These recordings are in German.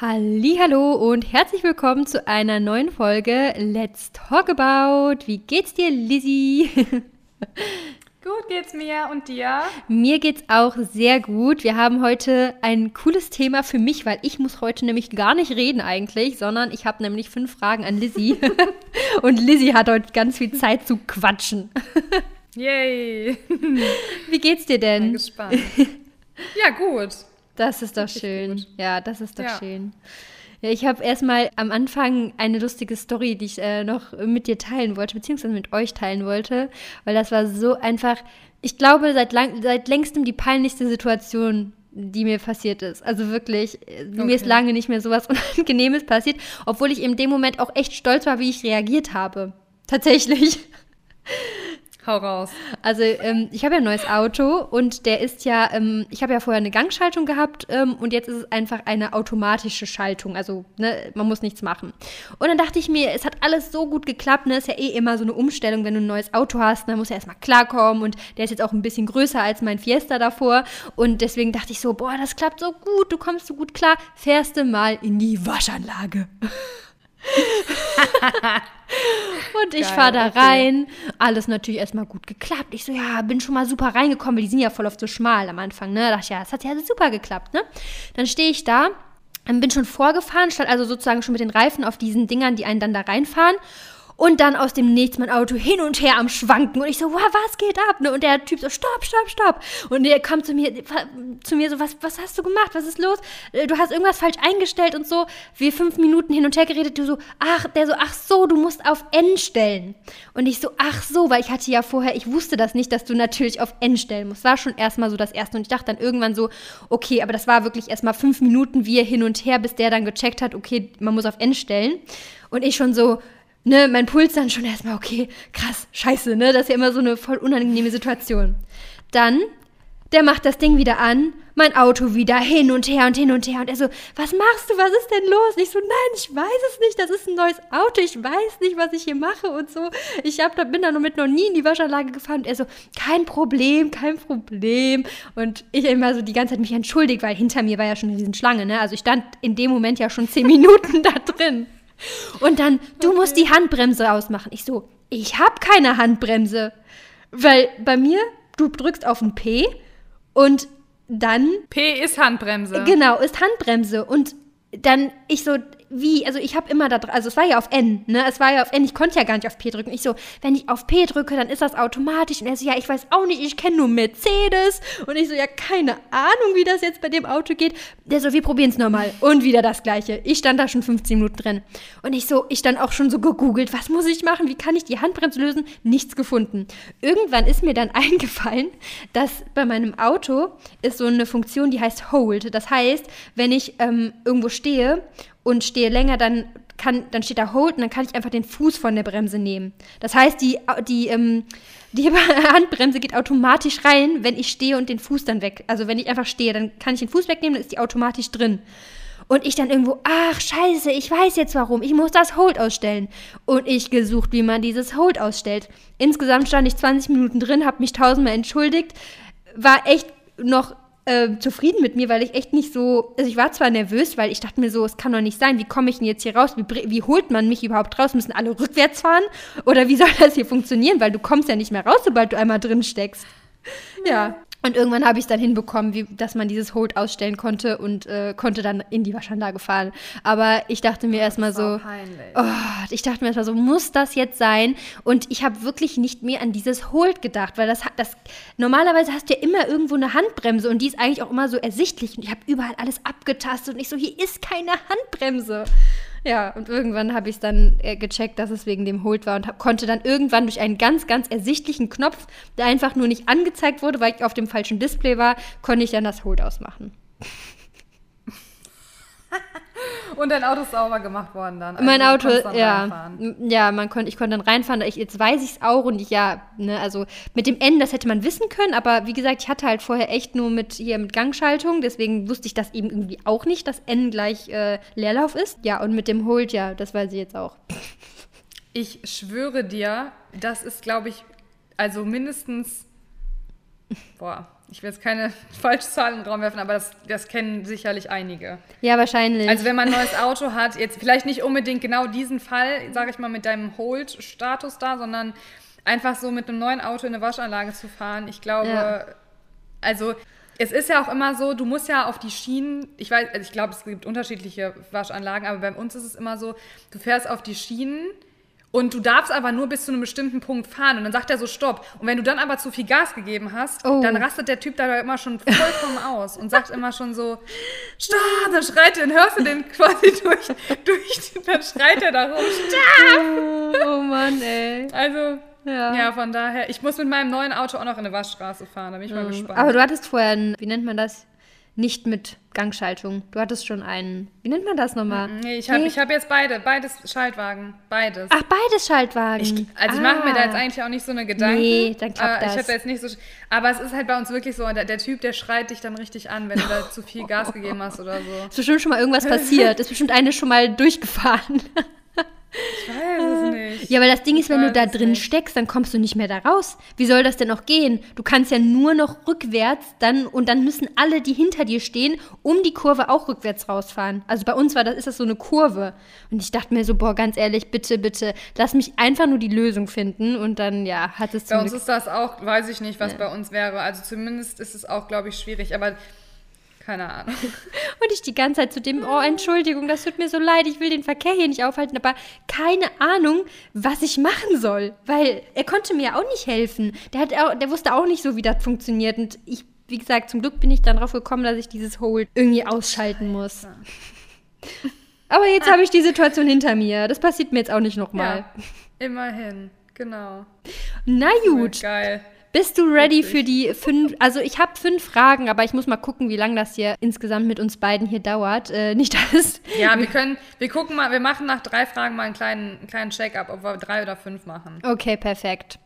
Hallo und herzlich willkommen zu einer neuen Folge Let's Talk About. Wie geht's dir, Lizzie? Gut geht's mir und dir? Mir geht's auch sehr gut. Wir haben heute ein cooles Thema für mich, weil ich muss heute nämlich gar nicht reden eigentlich, sondern ich habe nämlich fünf Fragen an Lizzie und Lizzie hat heute ganz viel Zeit zu quatschen. Yay! Wie geht's dir denn? Bin gespannt. Ja, gut. Das ist doch schön. Gut. Ja, das ist doch ja. schön. Ja, ich habe erstmal am Anfang eine lustige Story, die ich äh, noch mit dir teilen wollte, beziehungsweise mit euch teilen wollte, weil das war so einfach, ich glaube, seit, lang, seit längstem die peinlichste Situation, die mir passiert ist. Also wirklich, okay. Äh, mir ist lange nicht mehr sowas Unangenehmes passiert, obwohl ich in dem Moment auch echt stolz war, wie ich reagiert habe. Tatsächlich. Hau raus. Also ähm, ich habe ja ein neues Auto und der ist ja, ähm, ich habe ja vorher eine Gangschaltung gehabt ähm, und jetzt ist es einfach eine automatische Schaltung. Also ne, man muss nichts machen. Und dann dachte ich mir, es hat alles so gut geklappt. Ne? Ist ja eh immer so eine Umstellung, wenn du ein neues Auto hast. Dann muss ja erstmal klarkommen und der ist jetzt auch ein bisschen größer als mein Fiesta davor. Und deswegen dachte ich so, boah, das klappt so gut, du kommst so gut klar. Fährst du mal in die Waschanlage. und ich fahre da okay. rein. Alles natürlich erstmal gut geklappt. Ich so, ja, bin schon mal super reingekommen, weil die sind ja voll oft so schmal am Anfang, ne? Da dachte ich, ja, das hat ja super geklappt, ne? Dann stehe ich da, bin schon vorgefahren, stand also sozusagen schon mit den Reifen auf diesen Dingern, die einen dann da reinfahren und dann aus dem Nichts mein Auto hin und her am Schwanken. Und ich so, wow, was geht ab? Ne? Und der Typ so, stopp, stopp, stopp. Und der kam zu mir, zu mir so, was, was hast du gemacht? Was ist los? Äh, du hast irgendwas falsch eingestellt und so. Wir fünf Minuten hin und her geredet. Du so, ach, der so, ach so, du musst auf N stellen. Und ich so, ach so, weil ich hatte ja vorher, ich wusste das nicht, dass du natürlich auf N stellen musst. War schon erstmal so das Erste. Und ich dachte dann irgendwann so, okay, aber das war wirklich erstmal fünf Minuten, wir hin und her, bis der dann gecheckt hat, okay, man muss auf N stellen. Und ich schon so, ne, mein Puls dann schon erstmal, okay, krass, scheiße, ne? Das ist ja immer so eine voll unangenehme Situation. Dann, der macht das Ding wieder an, mein Auto wieder hin und her und hin und her. Und er so, was machst du? Was ist denn los? Und ich so, nein, ich weiß es nicht. Das ist ein neues Auto. Ich weiß nicht, was ich hier mache und so. Ich hab, da, bin da mit noch nie in die Waschanlage gefahren. Und er so, kein Problem, kein Problem. Und ich immer so die ganze Zeit mich entschuldigt, weil hinter mir war ja schon eine Riesenschlange, ne? Also ich stand in dem Moment ja schon zehn Minuten da drin. Und dann, du okay. musst die Handbremse ausmachen. Ich so, ich habe keine Handbremse. Weil bei mir, du drückst auf ein P und dann. P ist Handbremse. Genau, ist Handbremse. Und dann ich so, wie, also ich habe immer da, also es war ja auf N, ne? Es war ja auf N, ich konnte ja gar nicht auf P drücken. Ich so, wenn ich auf P drücke, dann ist das automatisch. Und er so, ja, ich weiß auch nicht, ich kenne nur Mercedes. Und ich so, ja, keine Ahnung, wie das jetzt bei dem Auto geht. Der so, wir probieren es nochmal. Und wieder das Gleiche. Ich stand da schon 15 Minuten drin. Und ich so, ich dann auch schon so gegoogelt, was muss ich machen? Wie kann ich die Handbremse lösen? Nichts gefunden. Irgendwann ist mir dann eingefallen, dass bei meinem Auto ist so eine Funktion, die heißt Hold. Das heißt, wenn ich ähm, irgendwo stehe und stehe länger, dann kann, dann steht da Hold und dann kann ich einfach den Fuß von der Bremse nehmen. Das heißt, die, die, ähm, die Handbremse geht automatisch rein, wenn ich stehe und den Fuß dann weg. Also wenn ich einfach stehe, dann kann ich den Fuß wegnehmen, dann ist die automatisch drin. Und ich dann irgendwo, ach scheiße, ich weiß jetzt warum, ich muss das Hold ausstellen. Und ich gesucht, wie man dieses Hold ausstellt. Insgesamt stand ich 20 Minuten drin, habe mich tausendmal entschuldigt, war echt noch äh, zufrieden mit mir, weil ich echt nicht so, also ich war zwar nervös, weil ich dachte mir so, es kann doch nicht sein, wie komme ich denn jetzt hier raus? Wie, wie holt man mich überhaupt raus? Müssen alle rückwärts fahren? Oder wie soll das hier funktionieren? Weil du kommst ja nicht mehr raus, sobald du einmal drin steckst. Ja. Und irgendwann habe ich es dann hinbekommen, wie, dass man dieses Hold ausstellen konnte und äh, konnte dann in die Waschanlage fahren. Aber ich dachte mir erstmal so, oh, ich dachte mir erstmal so, muss das jetzt sein? Und ich habe wirklich nicht mehr an dieses Hold gedacht, weil das, das normalerweise hast du ja immer irgendwo eine Handbremse und die ist eigentlich auch immer so ersichtlich. Und ich habe überall alles abgetastet und ich so, hier ist keine Handbremse. Ja, und irgendwann habe ich es dann äh, gecheckt, dass es wegen dem Hold war und hab, konnte dann irgendwann durch einen ganz, ganz ersichtlichen Knopf, der einfach nur nicht angezeigt wurde, weil ich auf dem falschen Display war, konnte ich dann das Hold ausmachen. Und dein Auto ist sauber gemacht worden dann. Also mein Auto, ja. Reinfahren. Ja, man kon, ich konnte dann reinfahren. Ich, jetzt weiß ich es auch und ich, ja, ne, also mit dem N, das hätte man wissen können, aber wie gesagt, ich hatte halt vorher echt nur mit hier mit Gangschaltung, deswegen wusste ich das eben irgendwie auch nicht, dass N gleich äh, Leerlauf ist. Ja, und mit dem Hold, ja, das weiß ich jetzt auch. Ich schwöre dir, das ist, glaube ich, also mindestens, boah, Ich will jetzt keine falsche Zahl in den Raum werfen, aber das, das kennen sicherlich einige. Ja, wahrscheinlich. Also wenn man ein neues Auto hat, jetzt vielleicht nicht unbedingt genau diesen Fall, sage ich mal, mit deinem Hold-Status da, sondern einfach so mit einem neuen Auto in eine Waschanlage zu fahren. Ich glaube, Ja. also es ist ja auch immer so, du musst ja auf die Schienen, ich weiß, also ich glaube, es gibt unterschiedliche Waschanlagen, aber bei uns ist es immer so, du fährst auf die Schienen und du darfst aber nur bis zu einem bestimmten Punkt fahren und dann sagt er so Stopp. Und wenn du dann aber zu viel Gas gegeben hast, Oh. dann rastet der Typ da immer schon vollkommen aus und sagt immer schon so Stopp, dann schreit er, dann hörst du den quasi durch, durch dann schreit er da rum, Stopp. oh Mann, ey. Also, Ja. ja. von daher, ich muss mit meinem neuen Auto auch noch in eine Waschstraße fahren, da bin ich mal gespannt. Aber du hattest vorher, ein, wie nennt man das? Nicht mit Gangschaltung. Du hattest schon einen, wie nennt man das nochmal? nee, ich habe ich hab jetzt beide, beides Schaltwagen, beides. Ach, beides Schaltwagen. Ich, also ich mache mir da Ah. jetzt eigentlich auch nicht so eine Gedanken. Nee, dann klappt Äh, das. Ich habe jetzt nicht so, aber es ist halt bei uns wirklich so, der, der Typ, der schreit dich dann richtig an, wenn du da zu viel Gas gegeben hast oder so. Ist bestimmt schon mal irgendwas passiert. Ist bestimmt eine schon mal durchgefahren. Ich weiß es nicht. Ja, weil das Ding ist, wenn du da drin nicht. steckst, dann kommst du nicht mehr da raus. Wie soll das denn noch gehen? Du kannst ja nur noch rückwärts dann und dann müssen alle, die hinter dir stehen, um die Kurve auch rückwärts rausfahren. Also bei uns war das, ist das so eine Kurve. Und ich dachte mir so, boah, ganz ehrlich, bitte, bitte, lass mich einfach nur die Lösung finden. Und dann, ja, hat es Bei uns Glück. ist das auch, weiß ich nicht, was bei uns wäre. Also zumindest ist es auch, glaube ich, schwierig, aber keine Ahnung. Und ich die ganze Zeit zu dem, oh, Entschuldigung, das tut mir so leid, ich will den Verkehr hier nicht aufhalten, aber keine Ahnung, was ich machen soll. Weil er konnte mir ja auch nicht helfen. Der, hat auch, der wusste auch nicht so, wie das funktioniert. Und ich, wie gesagt, zum Glück bin ich dann drauf gekommen, dass ich dieses Hold irgendwie ausschalten muss. Aber jetzt habe ich die Situation hinter mir. Das passiert mir jetzt auch nicht nochmal. Ja, immerhin, genau. Na gut. Geil. Bist du ready für die fünf? Also ich habe fünf Fragen, aber ich muss mal gucken, wie lange das hier insgesamt mit uns beiden hier dauert. Äh, nicht alles. Ja, wir können, wir gucken mal, wir machen nach drei Fragen mal einen kleinen, einen kleinen Check-up, ob wir drei oder fünf machen. Okay, perfekt.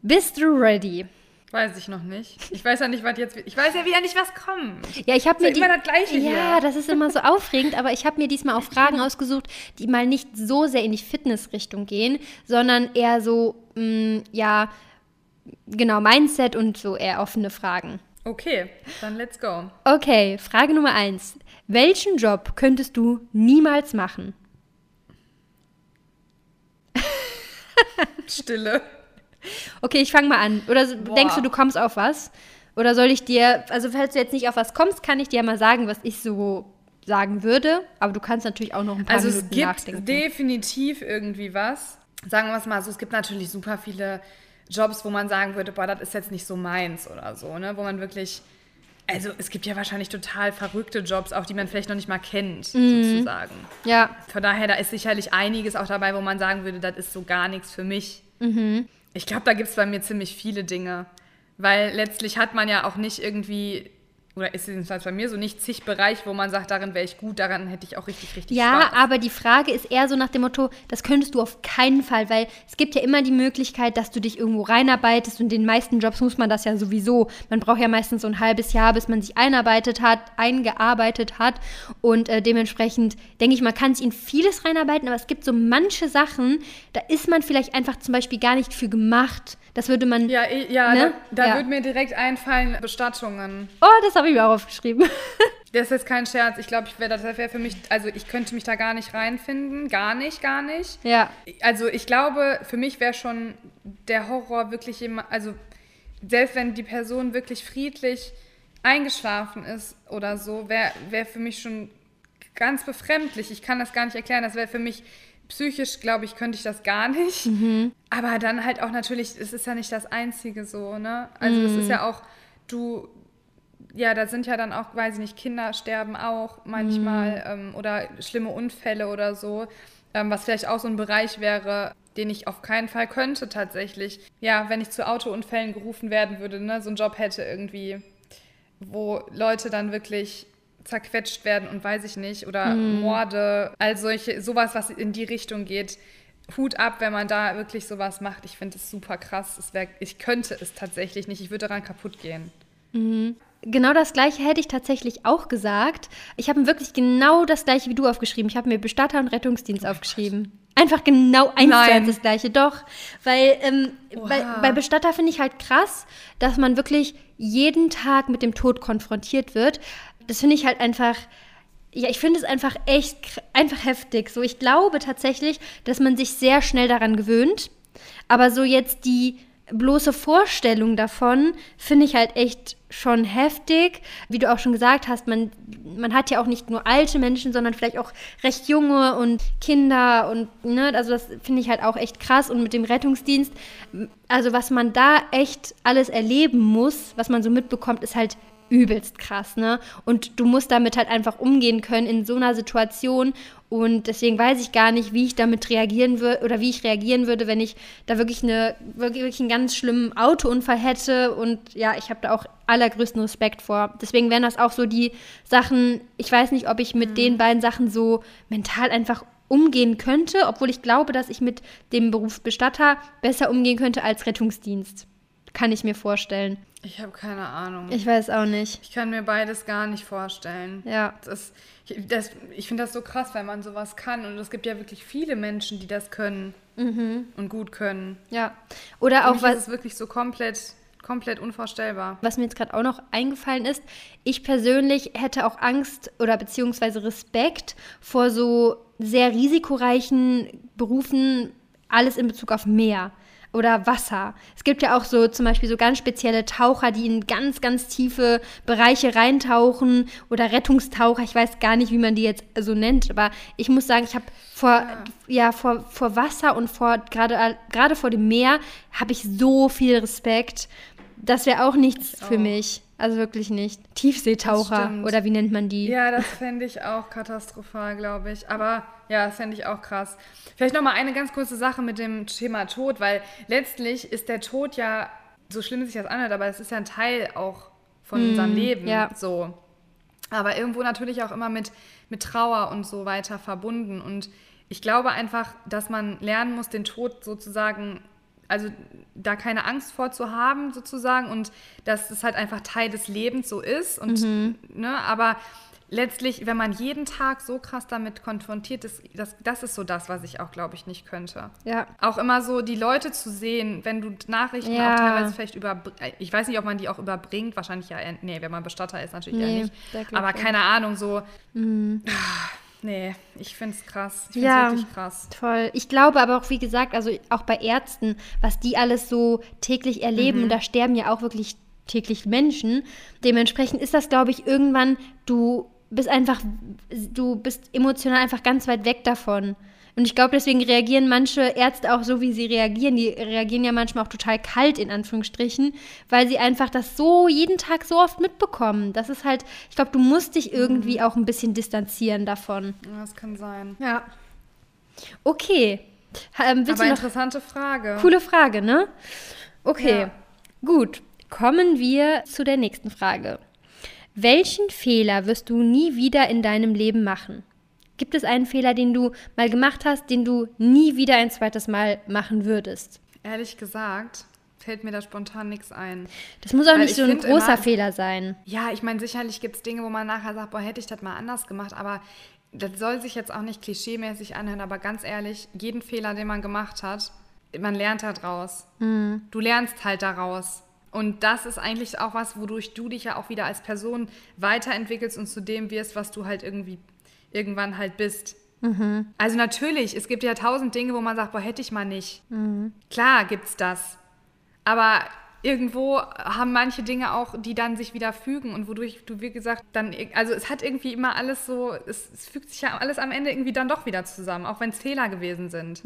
Bist du ready? Weiß ich noch nicht. Ich weiß ja nicht, was jetzt. Ich weiß ja wieder nicht, was kommt. Ja, ich habe mir immer das Gleiche Ja, hier. das ist immer so aufregend, aber ich habe mir diesmal auch Fragen ausgesucht, die mal nicht so sehr in die Fitnessrichtung gehen, sondern eher so, mh, ja, genau, Mindset und so eher offene Fragen. Okay, dann let's go. Okay, Frage Nummer eins. Welchen Job könntest du niemals machen? Stille. Okay, ich fange mal an. Oder Boah. denkst du, du kommst auf was? Oder soll ich dir, also falls du jetzt nicht auf was kommst, kann ich dir mal sagen, was ich so sagen würde. Aber du kannst natürlich auch noch ein paar Also es Minuten gibt nachdenken. definitiv irgendwie was. Sagen wir es mal so, es gibt natürlich super viele Jobs, wo man sagen würde, boah, das ist jetzt nicht so meins oder so, ne? Wo man wirklich, also es gibt ja wahrscheinlich total verrückte Jobs, auch die man vielleicht noch nicht mal kennt, Mhm. sozusagen. Ja, Von daher, da ist sicherlich einiges auch dabei, wo man sagen würde, das ist so gar nichts für mich. Mhm. Ich glaube, da gibt es bei mir ziemlich viele Dinge. Weil letztlich hat man ja auch nicht irgendwie, oder ist es jedenfalls bei mir so, nicht zig Bereich, wo man sagt, darin wäre ich gut, daran hätte ich auch richtig, richtig Ja, Spaß. aber die Frage ist eher so nach dem Motto, das könntest du auf keinen Fall, weil es gibt ja immer die Möglichkeit, dass du dich irgendwo reinarbeitest und in den meisten Jobs muss man das ja sowieso. Man braucht ja meistens so ein halbes Jahr, bis man sich einarbeitet hat, eingearbeitet hat und äh, dementsprechend denke ich, man kann sich in vieles reinarbeiten, aber es gibt so manche Sachen, da ist man vielleicht einfach zum Beispiel gar nicht für gemacht. Das würde man. Ja, ja Ne? da, da Ja. würde mir direkt einfallen, Bestattungen. Oh, das habe ich mir auch aufgeschrieben. Das ist jetzt kein Scherz. Ich glaube, ich wär, das wäre für mich, also ich könnte mich da gar nicht reinfinden. Gar nicht, gar nicht. ja. Also ich glaube, für mich wäre schon der Horror wirklich immer, also selbst wenn die Person wirklich friedlich eingeschlafen ist oder so, wäre wär für mich schon ganz befremdlich. Ich kann das gar nicht erklären. Das wäre für mich psychisch, glaube ich, könnte ich das gar nicht. Aber dann halt auch natürlich, es ist ja nicht das Einzige so, ne? Also das ist ja auch, du, ja, da sind ja dann auch, weiß ich nicht, Kinder sterben auch manchmal ähm, oder schlimme Unfälle oder so, ähm, was vielleicht auch so ein Bereich wäre, den ich auf keinen Fall könnte tatsächlich. Ja, wenn ich zu Autounfällen gerufen werden würde, ne, so einen Job hätte irgendwie, wo Leute dann wirklich zerquetscht werden und weiß ich nicht, oder Morde, all solche, sowas, was in die Richtung geht. Hut ab, wenn man da wirklich sowas macht. Ich finde es super krass. Es wär, ich könnte es tatsächlich nicht. Ich würde daran kaputt gehen. Genau das gleiche hätte ich tatsächlich auch gesagt. Ich habe mir wirklich genau das gleiche wie du aufgeschrieben. Ich habe mir Bestatter und Rettungsdienst aufgeschrieben. Einfach genau eins zu eins das gleiche, doch. Weil ähm, bei, bei Bestatter finde ich halt krass, dass man wirklich jeden Tag mit dem Tod konfrontiert wird. Das finde ich halt einfach, ja, ich finde es einfach echt, einfach heftig. So, ich glaube tatsächlich, dass man sich sehr schnell daran gewöhnt. Aber so jetzt die bloße Vorstellung davon finde ich halt echt schon heftig. Wie du auch schon gesagt hast, man, man hat ja auch nicht nur alte Menschen, sondern vielleicht auch recht junge und Kinder und, ne, also das finde ich halt auch echt krass. Und mit dem Rettungsdienst, also was man da echt alles erleben muss, was man so mitbekommt, ist halt übelst krass, ne? Und du musst damit halt einfach umgehen können in so einer Situation. Und deswegen weiß ich gar nicht, wie ich damit reagieren würde oder wie ich reagieren würde, wenn ich da wirklich, eine, wirklich, wirklich einen ganz schlimmen Autounfall hätte. Und ja, ich habe da auch allergrößten Respekt vor. Deswegen wären das auch so die Sachen, ich weiß nicht, ob ich mit den beiden Sachen so mental einfach umgehen könnte, obwohl ich glaube, dass ich mit dem Beruf Bestatter besser umgehen könnte als Rettungsdienst. Kann ich mir vorstellen. Ich habe keine Ahnung. Ich weiß auch nicht. Ich kann mir beides gar nicht vorstellen. Ja. Das, ich das, ich finde das so krass, wenn man sowas kann. Und es gibt ja wirklich viele Menschen, die das können und gut können. Ja. Oder Für auch was, ist es wirklich so komplett, komplett unvorstellbar. was mir jetzt gerade auch noch eingefallen ist, ich persönlich hätte auch Angst oder beziehungsweise Respekt vor so sehr risikoreichen Berufen, alles in Bezug auf Meer oder Wasser. Es gibt ja auch so zum Beispiel so ganz spezielle Taucher, die in ganz, ganz tiefe Bereiche reintauchen oder Rettungstaucher. Ich weiß gar nicht, wie man die jetzt so nennt, aber ich muss sagen, ich habe vor, ja. vor, vor Wasser und vor gerade gerade vor dem Meer habe ich so viel Respekt. Das wäre auch nichts für auch. mich. Also wirklich nicht. Tiefseetaucher oder wie nennt man die? Ja, das fände ich auch katastrophal, glaube ich. Aber ja, das fände ich auch krass. Vielleicht noch mal eine ganz kurze Sache mit dem Thema Tod, weil letztlich ist der Tod ja, so schlimm sich das anhört, aber es ist ja ein Teil auch von unserem Leben. Ja. So. Aber irgendwo natürlich auch immer mit, mit Trauer und so weiter verbunden. Und ich glaube einfach, dass man lernen muss, den Tod sozusagen, also da keine Angst vor zu haben, sozusagen, und dass es halt einfach Teil des Lebens so ist. Und, Mhm. ne, aber letztlich, wenn man jeden Tag so krass damit konfrontiert ist, das, das ist so das, was ich auch, glaube ich, nicht könnte. Ja. Auch immer so die Leute zu sehen, wenn du Nachrichten Ja. auch teilweise vielleicht über, ich weiß nicht, ob man die auch überbringt, wahrscheinlich ja, nee, wenn man Bestatter ist, natürlich Nee, eher nicht. Aber keine Ahnung, so, ah, nee, ich finde es krass. Ich finde Ja. wirklich krass. Toll. Ich glaube aber auch, wie gesagt, also auch bei Ärzten, was die alles so täglich erleben, und da sterben ja auch wirklich täglich Menschen. Dementsprechend ist das, glaube ich, irgendwann, du bist einfach, du bist emotional einfach ganz weit weg davon. Und ich glaube, deswegen reagieren manche Ärzte auch so, wie sie reagieren. Die reagieren ja manchmal auch total kalt, in Anführungsstrichen, weil sie einfach das so jeden Tag so oft mitbekommen. Das ist halt, ich glaube, du musst dich irgendwie auch ein bisschen distanzieren davon. Ja, das kann sein. Ja. Okay. Ähm, Aber interessante Frage. coole Frage, ne? Okay. Ja. Gut. Kommen wir zu der nächsten Frage. Welchen Fehler wirst du nie wieder in deinem Leben machen? Gibt es einen Fehler, den du mal gemacht hast, den du nie wieder ein zweites Mal machen würdest? Ehrlich gesagt, fällt mir da spontan nichts ein. Das muss auch Weil nicht ich so ein großer immer- Fehler sein. Ja, ich meine, sicherlich gibt es Dinge, wo man nachher sagt, boah, hätte ich das mal anders gemacht, aber das soll sich jetzt auch nicht klischeemäßig anhören, aber ganz ehrlich, jeden Fehler, den man gemacht hat, man lernt da draus. Du lernst halt daraus. Und das ist eigentlich auch was, wodurch du dich ja auch wieder als Person weiterentwickelst und zu dem wirst, was du halt irgendwie irgendwann halt bist. Also natürlich, es gibt ja tausend Dinge, wo man sagt, boah, hätte ich mal nicht. Klar gibt's das. Aber irgendwo haben manche Dinge auch, die dann sich wieder fügen und wodurch du, wie gesagt, dann, also es hat irgendwie immer alles so, es, es fügt sich ja alles am Ende irgendwie dann doch wieder zusammen, auch wenn es Fehler gewesen sind.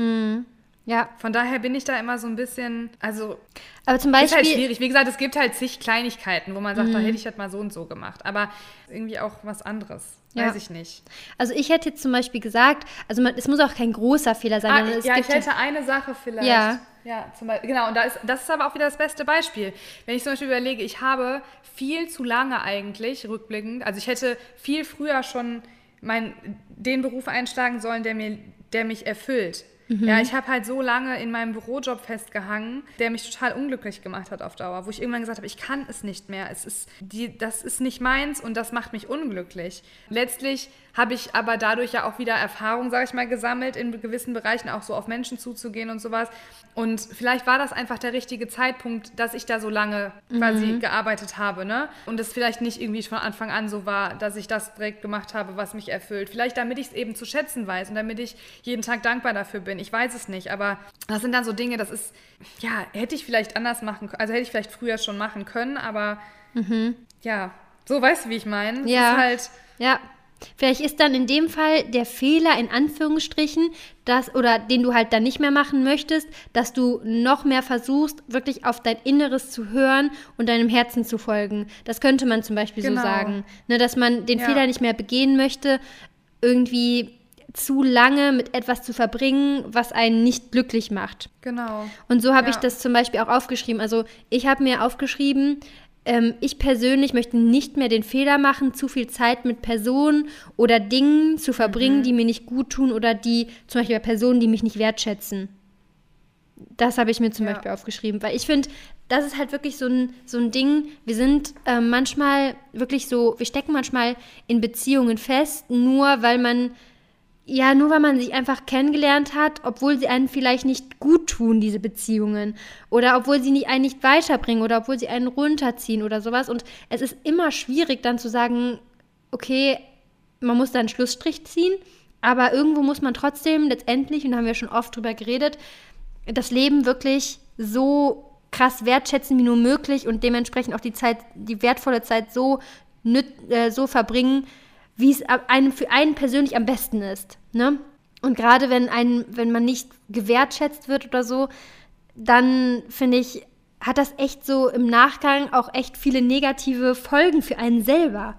Ja. Von daher bin ich da immer so ein bisschen, also Aber zum ist halt Beispiel. schwierig. Wie gesagt, es gibt halt zig Kleinigkeiten, wo man sagt, da hätte ich das mal so und so gemacht. Aber irgendwie auch was anderes. Ja. Weiß ich nicht. Also ich hätte jetzt zum Beispiel gesagt, also man, es muss auch kein großer Fehler sein. Ah, ja, ich hätte eine Sache vielleicht. Ja. Ja, zum Beispiel. Genau, und da ist, das ist aber auch wieder das beste Beispiel. Wenn ich zum Beispiel überlege, ich habe viel zu lange eigentlich, rückblickend, also ich hätte viel früher schon mein, den Beruf einschlagen sollen, der, mir, der mich erfüllt. Mhm. Ja, ich habe halt so lange in meinem Bürojob festgehangen, der mich total unglücklich gemacht hat auf Dauer, wo ich irgendwann gesagt habe, ich kann es nicht mehr. Es ist die, das ist nicht meins und das macht mich unglücklich. Letztlich habe ich aber dadurch ja auch wieder Erfahrung, sage ich mal, gesammelt, in gewissen Bereichen auch so auf Menschen zuzugehen und sowas. Und vielleicht war das einfach der richtige Zeitpunkt, dass ich da so lange quasi mhm. gearbeitet habe, ne? Und es vielleicht nicht irgendwie von Anfang an so war, dass ich das direkt gemacht habe, was mich erfüllt. Vielleicht damit ich es eben zu schätzen weiß und damit ich jeden Tag dankbar dafür bin. Ich weiß es nicht, aber das sind dann so Dinge, das ist, ja, hätte ich vielleicht anders machen können, also hätte ich vielleicht früher schon machen können, aber mhm. ja, so weißt du, wie ich meine. Ja. Halt, ja. Vielleicht ist dann in dem Fall der Fehler in Anführungsstrichen, dass, oder den du halt dann nicht mehr machen möchtest, dass du noch mehr versuchst, wirklich auf dein Inneres zu hören und deinem Herzen zu folgen. Das könnte man zum Beispiel genau. so sagen. Ne, dass man den ja. Fehler nicht mehr begehen möchte, irgendwie zu lange mit etwas zu verbringen, was einen nicht glücklich macht. Genau. Und so habe ja. ich das zum Beispiel auch aufgeschrieben. Also ich habe mir aufgeschrieben, ähm, ich persönlich möchte nicht mehr den Fehler machen, zu viel Zeit mit Personen oder Dingen zu verbringen, mhm. die mir nicht gut tun oder die, zum Beispiel bei Personen, die mich nicht wertschätzen. Das habe ich mir zum ja. Beispiel aufgeschrieben, weil ich finde, das ist halt wirklich so ein, so ein Ding. Wir sind äh, manchmal wirklich so, wir stecken manchmal in Beziehungen fest, nur weil man ja, nur weil man sich einfach kennengelernt hat, obwohl sie einen vielleicht nicht gut tun, diese Beziehungen. Oder obwohl sie einen nicht weiterbringen oder obwohl sie einen runterziehen oder sowas. Und es ist immer schwierig dann zu sagen, okay, man muss da einen Schlussstrich ziehen, aber irgendwo muss man trotzdem letztendlich, und da haben wir schon oft drüber geredet, das Leben wirklich so krass wertschätzen wie nur möglich und dementsprechend auch die Zeit, die wertvolle Zeit so, äh, so verbringen, wie es einem für einen persönlich am besten ist. Ne? Und gerade wenn, ein, wenn man nicht gewertschätzt wird oder so, dann finde ich, hat das echt so im Nachgang auch echt viele negative Folgen für einen selber.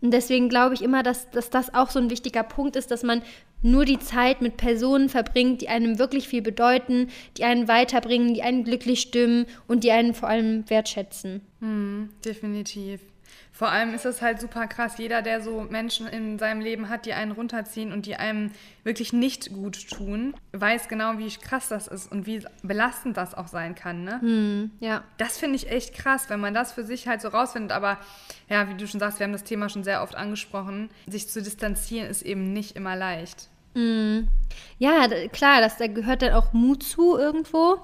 Und deswegen glaube ich immer, dass, dass das auch so ein wichtiger Punkt ist, dass man nur die Zeit mit Personen verbringt, die einem wirklich viel bedeuten, die einen weiterbringen, die einen glücklich stimmen und die einen vor allem wertschätzen. Hm, definitiv. Vor allem ist es halt super krass. Jeder, der so Menschen in seinem Leben hat, die einen runterziehen und die einem wirklich nicht gut tun, weiß genau, wie krass das ist und wie belastend das auch sein kann. Ne? Hm, ja. Das finde ich echt krass, wenn man das für sich halt so rausfindet. Aber ja, wie du schon sagst, wir haben das Thema schon sehr oft angesprochen. Sich zu distanzieren ist eben nicht immer leicht. Hm. Ja, klar, das, da gehört dann auch Mut zu irgendwo.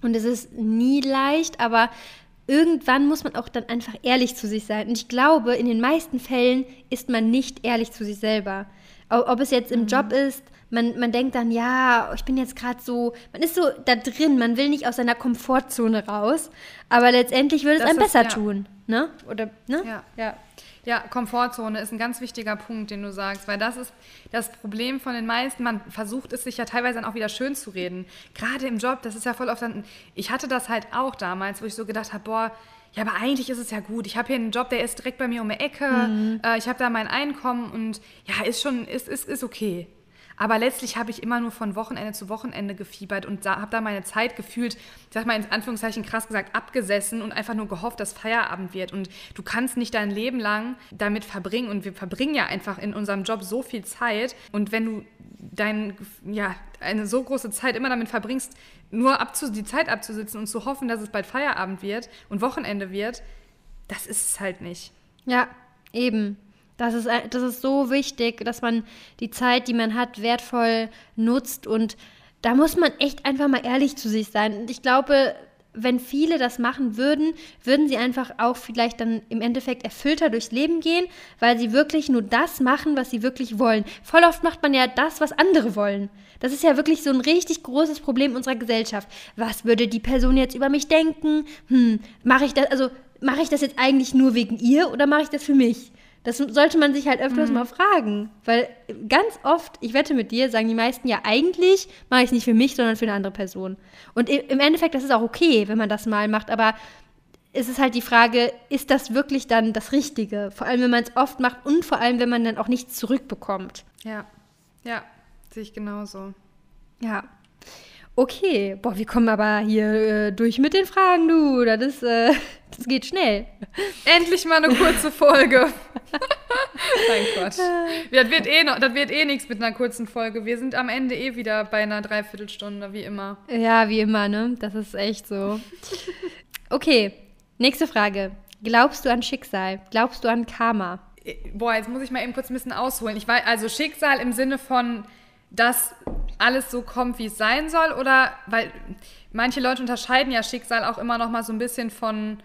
Und es ist nie leicht, aber irgendwann muss man auch dann einfach ehrlich zu sich sein. Und ich glaube, in den meisten Fällen ist man nicht ehrlich zu sich selber. Ob es jetzt im mhm. Job ist, man, man denkt dann, ja, ich bin jetzt gerade so, man ist so da drin, man will nicht aus seiner Komfortzone raus, aber letztendlich würde es das einem ist, besser ja. tun. Ne? Oder, ne? Ja. ja. Ja, Komfortzone ist ein ganz wichtiger Punkt, den du sagst, weil das ist das Problem von den meisten. Man versucht es sich ja teilweise dann auch wieder schön zu reden. Gerade im Job, das ist ja voll oft dann. Ich hatte das halt auch damals, wo ich so gedacht habe, boah, ja, aber eigentlich ist es ja gut. Ich habe hier einen Job, der ist direkt bei mir um die Ecke. Mhm. Äh, ich habe da mein Einkommen und ja, ist schon, ist, ist, ist okay. Aber letztlich habe ich immer nur von Wochenende zu Wochenende gefiebert und habe da meine Zeit gefühlt, ich sag mal in Anführungszeichen krass gesagt, abgesessen und einfach nur gehofft, dass Feierabend wird. Und du kannst nicht dein Leben lang damit verbringen. Und wir verbringen ja einfach in unserem Job so viel Zeit. Und wenn du dein, ja, eine so große Zeit immer damit verbringst, nur die Zeit abzusitzen und zu hoffen, dass es bald Feierabend wird und Wochenende wird, das ist es halt nicht. Ja, eben. Das ist, das ist so wichtig, dass man die Zeit, die man hat, wertvoll nutzt. Und da muss man echt einfach mal ehrlich zu sich sein. Und ich glaube, wenn viele das machen würden, würden sie einfach auch vielleicht dann im Endeffekt erfüllter durchs Leben gehen, weil sie wirklich nur das machen, was sie wirklich wollen. Voll oft macht man ja das, was andere wollen. Das ist ja wirklich so ein richtig großes Problem unserer Gesellschaft. Was würde die Person jetzt über mich denken? Hm, mache ich das, also mache ich das jetzt eigentlich nur wegen ihr oder mache ich das für mich? Das sollte man sich halt öfters mhm. mal fragen. Weil ganz oft, ich wette mit dir, sagen die meisten ja eigentlich, mache ich es nicht für mich, sondern für eine andere Person. Und im Endeffekt, das ist auch okay, wenn man das mal macht, aber es ist halt die Frage, ist das wirklich dann das Richtige? Vor allem, wenn man es oft macht und vor allem, wenn man dann auch nichts zurückbekommt. Ja, ja, sehe ich genauso. Ja. Okay, boah, wir kommen aber hier äh, durch mit den Fragen, du. Das ist, äh, Es geht schnell. Endlich mal eine kurze Folge. Nein, Quatsch. Das wird, eh noch, das wird eh nichts mit einer kurzen Folge. Wir sind am Ende eh wieder bei einer Dreiviertelstunde, wie immer. Ja, wie immer, ne? Das ist echt so. Okay, nächste Frage. Glaubst du an Schicksal? Glaubst du an Karma? Boah, jetzt muss ich mal eben kurz ein bisschen ausholen. Ich weiß, also Schicksal im Sinne von, dass alles so kommt, wie es sein soll, oder weil manche Leute unterscheiden ja Schicksal auch immer noch mal so ein bisschen von,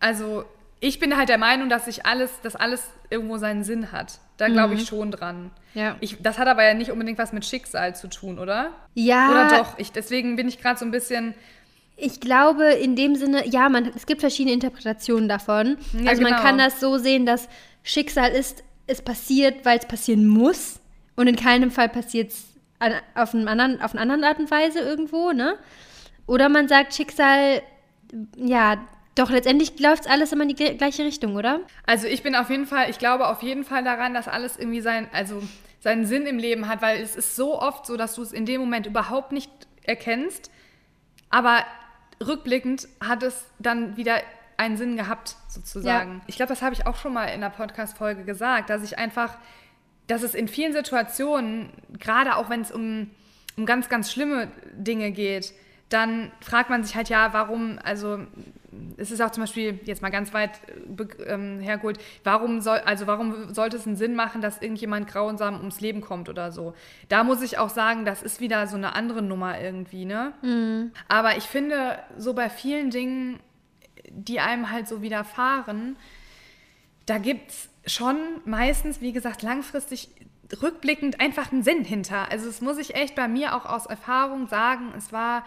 also ich bin halt der Meinung, dass sich alles, dass alles irgendwo seinen Sinn hat. Da glaube ich schon dran. Ja. Ich, das hat aber ja nicht unbedingt was mit Schicksal zu tun, oder? Ja. Oder doch? Ich, deswegen bin ich gerade so ein bisschen. Ich glaube, in dem Sinne, ja, man, es gibt verschiedene Interpretationen davon. Ja, also man genau. kann das so sehen, dass Schicksal ist, es passiert, weil es passieren muss. Und in keinem Fall passiert es auf, einem anderen, auf eine andere Art und Weise irgendwo, ne? Oder man sagt, Schicksal, ja, doch letztendlich läuft alles immer in die gl- gleiche Richtung, oder? Also ich bin auf jeden Fall, ich glaube auf jeden Fall daran, dass alles irgendwie sein, also seinen Sinn im Leben hat, weil es ist so oft so, dass du es in dem Moment überhaupt nicht erkennst, aber rückblickend hat es dann wieder einen Sinn gehabt, sozusagen. Ja. Ich glaube, das habe ich auch schon mal in der Podcast-Folge gesagt, dass ich einfach, dass es in vielen Situationen, gerade auch wenn es um, um ganz, ganz schlimme Dinge geht, dann fragt man sich halt ja, warum, also es ist auch zum Beispiel jetzt mal ganz weit äh, ähm, hergeholt, warum soll, also warum sollte es einen Sinn machen, dass irgendjemand grausam ums Leben kommt oder so? Da muss ich auch sagen, das ist wieder so eine andere Nummer irgendwie, ne? Aber ich finde, so bei vielen Dingen, die einem halt so widerfahren, da gibt es schon meistens, wie gesagt, langfristig rückblickend einfach einen Sinn hinter. Also das muss ich echt bei mir auch aus Erfahrung sagen. Es war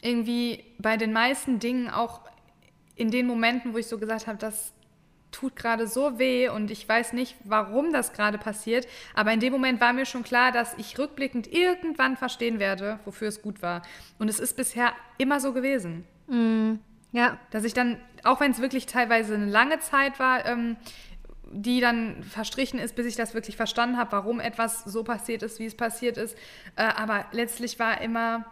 irgendwie bei den meisten Dingen auch in den Momenten, wo ich so gesagt habe, das tut gerade so weh und ich weiß nicht, warum das gerade passiert. Aber in dem Moment war mir schon klar, dass ich rückblickend irgendwann verstehen werde, wofür es gut war. Und es ist bisher immer so gewesen. Ja. Dass ich dann, auch wenn es wirklich teilweise eine lange Zeit war, ähm, die dann verstrichen ist, bis ich das wirklich verstanden habe, warum etwas so passiert ist, wie es passiert ist. Äh, aber letztlich war immer,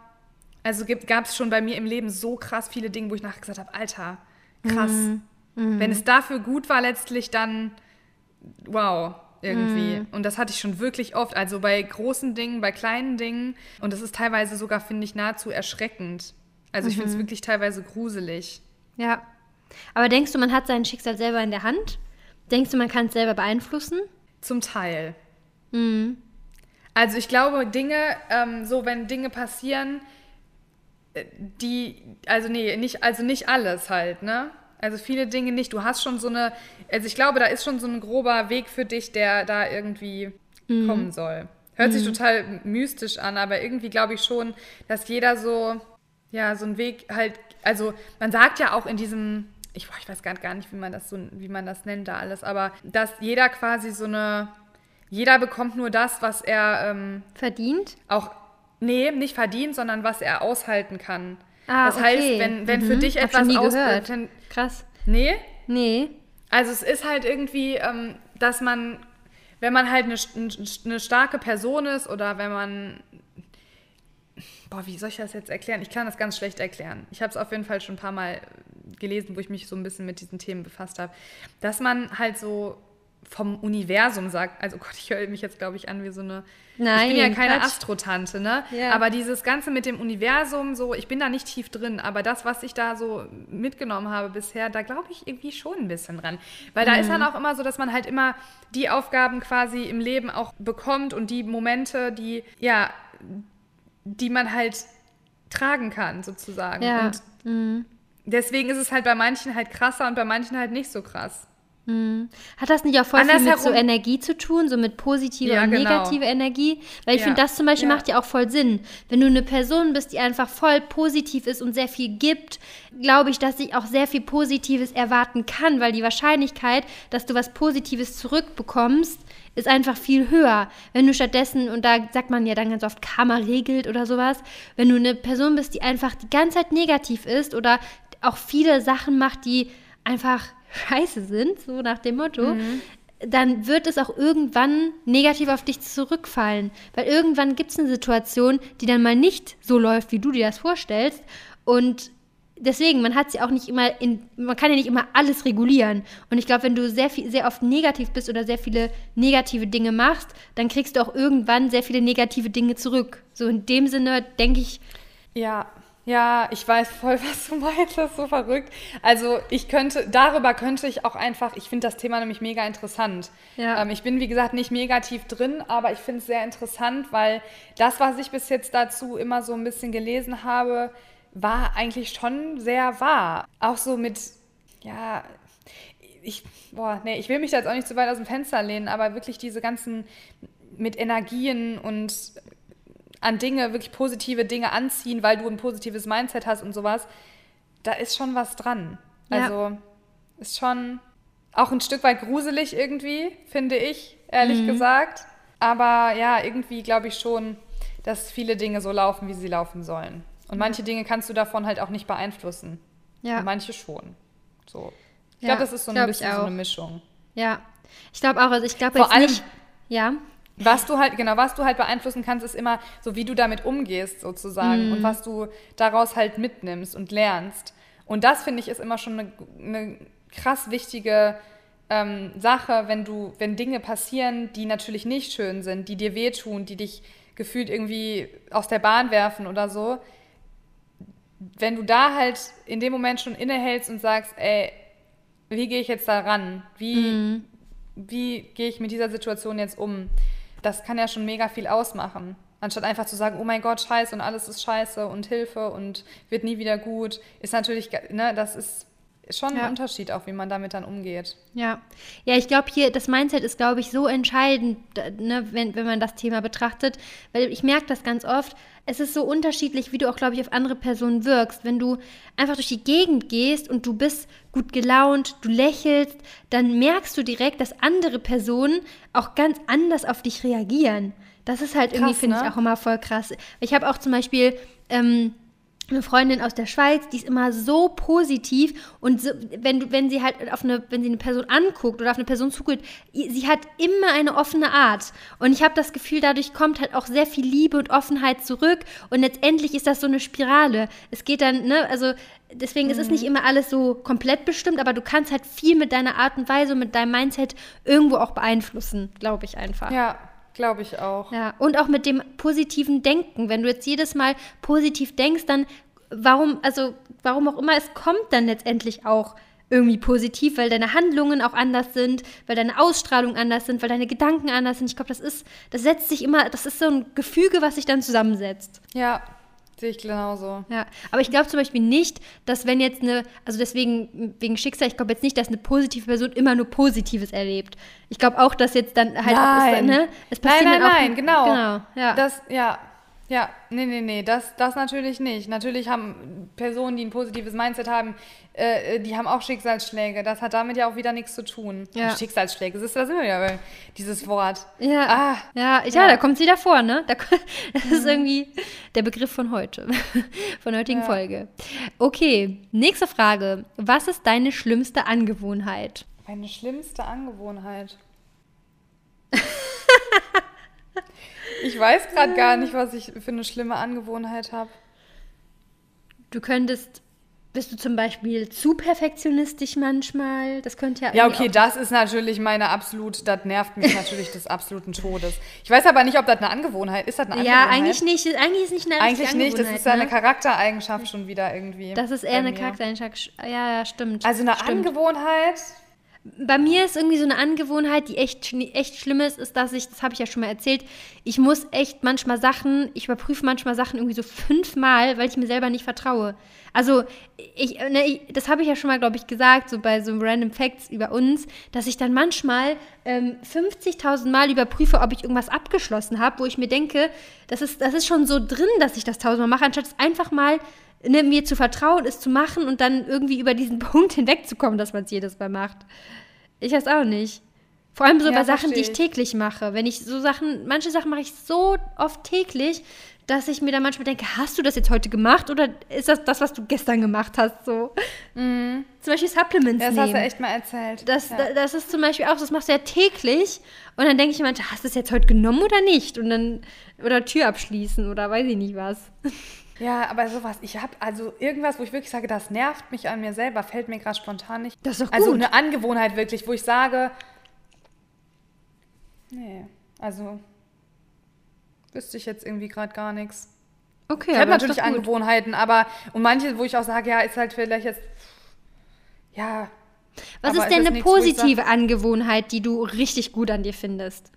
also gab es schon bei mir im Leben so krass viele Dinge, wo ich nachher gesagt habe, Alter, krass. Wenn es dafür gut war letztlich, dann wow, irgendwie. Und das hatte ich schon wirklich oft. Also bei großen Dingen, bei kleinen Dingen. Und das ist teilweise sogar, finde ich, nahezu erschreckend. Also ich finde es wirklich teilweise gruselig. Ja. Aber denkst du, man hat sein Schicksal selber in der Hand? Denkst du, man kann es selber beeinflussen? Zum Teil. Also ich glaube, Dinge, ähm, so wenn Dinge passieren, äh, die, also nee, nicht, also nicht alles halt, ne? Also viele Dinge nicht. Du hast schon so eine, also ich glaube, da ist schon so ein grober Weg für dich, der da irgendwie kommen soll. Hört sich total mystisch an, aber irgendwie glaube ich schon, dass jeder so, ja, so einen Weg halt, also man sagt ja auch in diesem, ich, ich weiß gar, nicht, wie man das so, wie man das nennt da alles, aber dass jeder quasi so eine, jeder bekommt nur das, was er ähm, Verdient? auch, nee, nicht verdient, sondern was er aushalten kann. Ah, das heißt, okay. wenn, wenn Mhm. für dich Hab etwas schon nie aus- gehört. wenn- Krass. Nee? Nee. Also es ist halt irgendwie, ähm, dass man, wenn man halt eine, eine starke Person ist oder wenn man, boah, wie soll ich das jetzt erklären? Ich kann das ganz schlecht erklären. Ich habe es auf jeden Fall schon ein paar Mal gelesen, wo ich mich so ein bisschen mit diesen Themen befasst habe, dass man halt so vom Universum sagt, also Gott, ich höre mich jetzt, glaube ich, an wie so eine, ich Nein, bin ja keine. Astrotante, ne? Ja. Aber dieses Ganze mit dem Universum, so, ich bin da nicht tief drin, aber das, was ich da so mitgenommen habe bisher, da glaube ich irgendwie schon ein bisschen dran. Weil da ist dann auch immer so, dass man halt immer die Aufgaben quasi im Leben auch bekommt und die Momente, die, ja, die man halt tragen kann, sozusagen. Ja. Und deswegen ist es halt bei manchen halt krasser und bei manchen halt nicht so krass. Hat das nicht auch voll viel mit so Energie zu tun, so mit positiver Ja, und genau. negativer Energie? Weil ich Ja, finde, das zum Beispiel ja. macht ja auch voll Sinn. Wenn du eine Person bist, die einfach voll positiv ist und sehr viel gibt, glaube ich, dass ich auch sehr viel Positives erwarten kann, weil die Wahrscheinlichkeit, dass du was Positives zurückbekommst, ist einfach viel höher. Wenn du stattdessen, und da sagt man ja dann ganz oft, Karma regelt oder sowas, wenn du eine Person bist, die einfach die ganze Zeit negativ ist oder auch viele Sachen macht, die einfach scheiße sind, so nach dem Motto, dann wird es auch irgendwann negativ auf dich zurückfallen. Weil irgendwann gibt es eine Situation, die dann mal nicht so läuft, wie du dir das vorstellst. Und deswegen, man hat sie auch nicht immer in, man kann ja nicht immer alles regulieren. Und ich glaube, wenn du sehr viel, sehr oft negativ bist oder sehr viele negative Dinge machst, dann kriegst du auch irgendwann sehr viele negative Dinge zurück. So in dem Sinne denke ich. Ja, ja, ich weiß voll, was du meinst, das ist so verrückt. Also ich könnte, darüber könnte ich auch einfach, ich finde das Thema nämlich mega interessant. Ja. Ähm, ich bin, wie gesagt, nicht mega tief drin, aber ich finde es sehr interessant, weil das, was ich bis jetzt dazu immer so ein bisschen gelesen habe, war eigentlich schon sehr wahr. Auch so mit, ja, ich, boah, nee, ich will mich da jetzt auch nicht zu weit aus dem Fenster lehnen, aber wirklich diese ganzen mit Energien und an Dinge, wirklich positive Dinge anziehen, weil du ein positives Mindset hast und sowas, da ist schon was dran. Ja. Also ist schon auch ein Stück weit gruselig irgendwie, finde ich, ehrlich mhm. gesagt. Aber ja, irgendwie glaube ich schon, dass viele Dinge so laufen, wie sie laufen sollen. Und manche Dinge kannst du davon halt auch nicht beeinflussen. Ja. Und manche schon. So. Ich ja, glaube, das ist so ein bisschen so eine Mischung. Ja. Ich glaube auch, also ich glaube jetzt allem, nicht. Ja. Was du halt, genau, was du halt beeinflussen kannst, ist immer so, wie du damit umgehst, sozusagen. Mm. Und was du daraus halt mitnimmst und lernst. Und das, finde ich, ist immer schon eine, eine krass wichtige ähm, Sache, wenn du, wenn Dinge passieren, die natürlich nicht schön sind, die dir wehtun, die dich gefühlt irgendwie aus der Bahn werfen oder so, wenn du da halt in dem Moment schon innehältst und sagst, ey, wie gehe ich jetzt da ran? Wie, mhm. wie gehe ich mit dieser Situation jetzt um? Das kann ja schon mega viel ausmachen. Anstatt einfach zu sagen, oh mein Gott, scheiße und alles ist scheiße und Hilfe und wird nie wieder gut, ist natürlich, ne, das ist schon ja. ein Unterschied auch, wie man damit dann umgeht. Ja, ja, ich glaube hier, das Mindset ist, glaube ich, so entscheidend, ne, wenn, wenn man das Thema betrachtet, weil ich merke das ganz oft, es ist so unterschiedlich, wie du auch, glaube ich, auf andere Personen wirkst. Wenn du einfach durch die Gegend gehst und du bist gut gelaunt, du lächelst, dann merkst du direkt, dass andere Personen auch ganz anders auf dich reagieren. Das ist halt krass, irgendwie, finde ne? ich, auch immer voll krass. Ich habe auch zum Beispiel ähm, eine Freundin aus der Schweiz, die ist immer so positiv und so, wenn, wenn sie halt auf eine, wenn sie eine Person anguckt oder auf eine Person zuguckt, sie hat immer eine offene Art. Und ich habe das Gefühl, dadurch kommt halt auch sehr viel Liebe und Offenheit zurück und letztendlich ist das so eine Spirale. Es geht dann, ne, also deswegen mhm. ist es nicht immer alles so komplett bestimmt, aber du kannst halt viel mit deiner Art und Weise und mit deinem Mindset irgendwo auch beeinflussen, glaube ich einfach. Ja, Glaube ich auch. Ja, und auch mit dem positiven Denken. Wenn du jetzt jedes Mal positiv denkst, dann warum, also warum auch immer, es kommt dann letztendlich auch irgendwie positiv, weil deine Handlungen auch anders sind, weil deine Ausstrahlung anders sind, weil deine Gedanken anders sind. Ich glaube, das ist, das setzt sich immer, das ist so ein Gefüge, was sich dann zusammensetzt. Ja, Sehe ich genauso. Ja, aber ich glaube zum Beispiel nicht, dass wenn jetzt eine, also deswegen, wegen Schicksal, ich glaube jetzt nicht, dass eine positive Person immer nur Positives erlebt. Ich glaube auch, dass jetzt dann halt nein. auch, ne? Es passiert nein, nein, auch, nein, genau. Genau, ja. Das, ja, ja, nee, nee, nee, das, das natürlich nicht. Natürlich haben Personen, die ein positives Mindset haben, äh, die haben auch Schicksalsschläge. Das hat damit ja auch wieder nichts zu tun. Ja. Schicksalsschläge, das ist das immer wieder dieses Wort. Ja, ah, ja, ja, ja, da kommt sie davor, ne? Da, das mhm. ist irgendwie der Begriff von heute, von der heutigen ja. Folge. Okay, nächste Frage. Was ist deine schlimmste Angewohnheit? Meine schlimmste Angewohnheit? Ich weiß gerade gar nicht, was ich für eine schlimme Angewohnheit habe. Du könntest, bist du zum Beispiel zu perfektionistisch manchmal? Das könnte ja. Ja, okay, das ist natürlich meine absolut, das nervt mich natürlich des absoluten Todes. Ich weiß aber nicht, ob das eine Angewohnheit ist. Das eine Angewohnheit? Ja, eigentlich nicht. Eigentlich ist nicht eine Eigentlich nicht, das ist ne? eine Charaktereigenschaft schon wieder irgendwie. Das ist eher eine Charaktereigenschaft. Ja, ja, stimmt. Also eine stimmt. Angewohnheit bei mir ist irgendwie so eine Angewohnheit, die echt, echt schlimm ist, ist, dass ich, das habe ich ja schon mal erzählt, ich muss echt manchmal Sachen, ich überprüfe manchmal Sachen irgendwie so fünfmal, weil ich mir selber nicht vertraue. Also, ich, ne, ich das habe ich ja schon mal, glaube ich, gesagt, so bei so Random Facts über uns, dass ich dann manchmal ähm, 50.000 Mal überprüfe, ob ich irgendwas abgeschlossen habe, wo ich mir denke, das ist, das ist schon so drin, dass ich das tausendmal mache, anstatt es einfach mal ne, mir zu vertrauen, es zu machen und dann irgendwie über diesen Punkt hinwegzukommen, dass man es jedes Mal macht. Ich weiß auch nicht. Vor allem so Ja, bei Sachen, die ich täglich mache. Wenn ich so Sachen, manche Sachen mache ich so oft täglich, dass ich mir dann manchmal denke, hast du das jetzt heute gemacht oder ist das das, was du gestern gemacht hast? So. Zum Beispiel Supplements Das nehmen. hast du echt mal erzählt. Das, ja. da- das ist zum Beispiel auch, das machst du ja täglich. Und dann denke ich immer, hast du es jetzt heute genommen oder nicht? Und dann, oder Tür abschließen oder weiß ich nicht was. Ja, aber sowas, ich habe also irgendwas, wo ich wirklich sage, das nervt mich an mir selber, fällt mir gerade spontan nicht. Das ist doch Also gut. eine Angewohnheit wirklich, wo ich sage, nee, also wüsste ich jetzt irgendwie gerade gar nichts. Okay, Ich habe ist natürlich. Angewohnheiten, aber und manche, wo ich auch sage, ja, ist halt vielleicht jetzt, ja. Was ist denn das eine nichts, positive Angewohnheit, die du richtig gut an dir findest?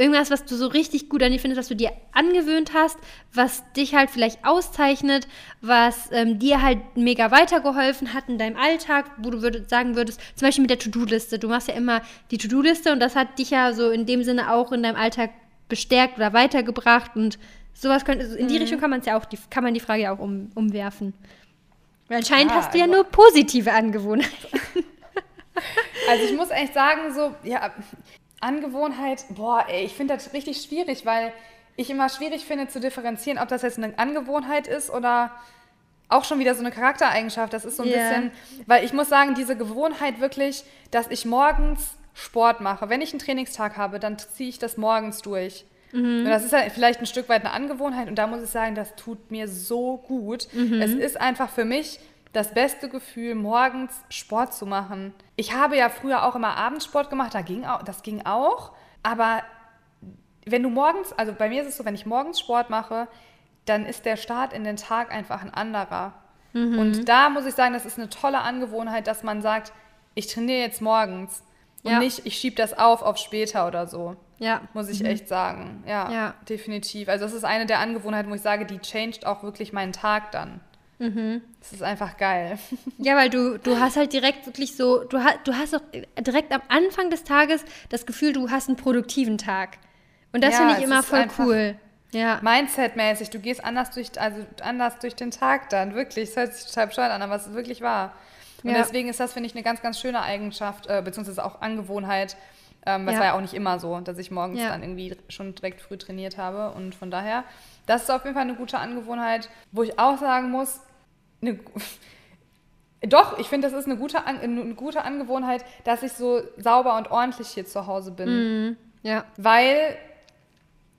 Irgendwas, was du so richtig gut an dir findest, was du dir angewöhnt hast, was dich halt vielleicht auszeichnet, was ähm, dir halt mega weitergeholfen hat in deinem Alltag, wo du würd, sagen würdest, zum Beispiel mit der To-Do-Liste. Du machst ja immer die To-Do-Liste und das hat dich ja so in dem Sinne auch in deinem Alltag bestärkt oder weitergebracht und sowas könnte, also in Mhm. die Richtung kann man es ja auch, die, kann man die Frage ja auch um, umwerfen. Weil anscheinend Ja, hast du ja also- nur positive Angewohnheiten. Also ich muss echt sagen, so, ja, Angewohnheit, boah, ey, ich finde das richtig schwierig, weil ich immer schwierig finde zu differenzieren, ob das jetzt eine Angewohnheit ist oder auch schon wieder so eine Charaktereigenschaft. Das ist so ein Ja. bisschen, weil ich muss sagen, diese Gewohnheit wirklich, dass ich morgens Sport mache. Wenn ich einen Trainingstag habe, dann ziehe ich das morgens durch. Und das ist ja vielleicht ein Stück weit eine Angewohnheit und da muss ich sagen, das tut mir so gut. Es ist einfach für mich das beste Gefühl, morgens Sport zu machen. Ich habe ja früher auch immer Abendsport gemacht, da ging auch, das ging auch, aber wenn du morgens, also bei mir ist es so, wenn ich morgens Sport mache, dann ist der Start in den Tag einfach ein anderer. Und da muss ich sagen, das ist eine tolle Angewohnheit, dass man sagt, ich trainiere jetzt morgens und Ja. nicht, ich schiebe das auf auf später oder so. Ja. Muss ich echt sagen. Ja, Ja. definitiv. Also das ist eine der Angewohnheiten, wo ich sage, die changed auch wirklich meinen Tag dann. Das ist einfach geil. Ja, weil du, du hast halt direkt wirklich so, du, ha, du hast auch direkt am Anfang des Tages das Gefühl, du hast einen produktiven Tag. Und das Ja, finde ich immer voll cool. Ja. Mindset-mäßig, du gehst anders durch, also anders durch den Tag dann, wirklich. Es hört sich total bescheuert an, aber es ist wirklich wahr. Und Ja. deswegen ist das, finde ich, eine ganz, ganz schöne Eigenschaft, äh, beziehungsweise auch Angewohnheit. Ähm, das Ja. war ja auch nicht immer so, dass ich morgens Ja. dann irgendwie schon direkt früh trainiert habe. Und von daher, das ist auf jeden Fall eine gute Angewohnheit, wo ich auch sagen muss, eine, doch, ich finde, das ist eine gute, An eine gute Angewohnheit, dass ich so sauber und ordentlich hier zu Hause bin. Ja. Weil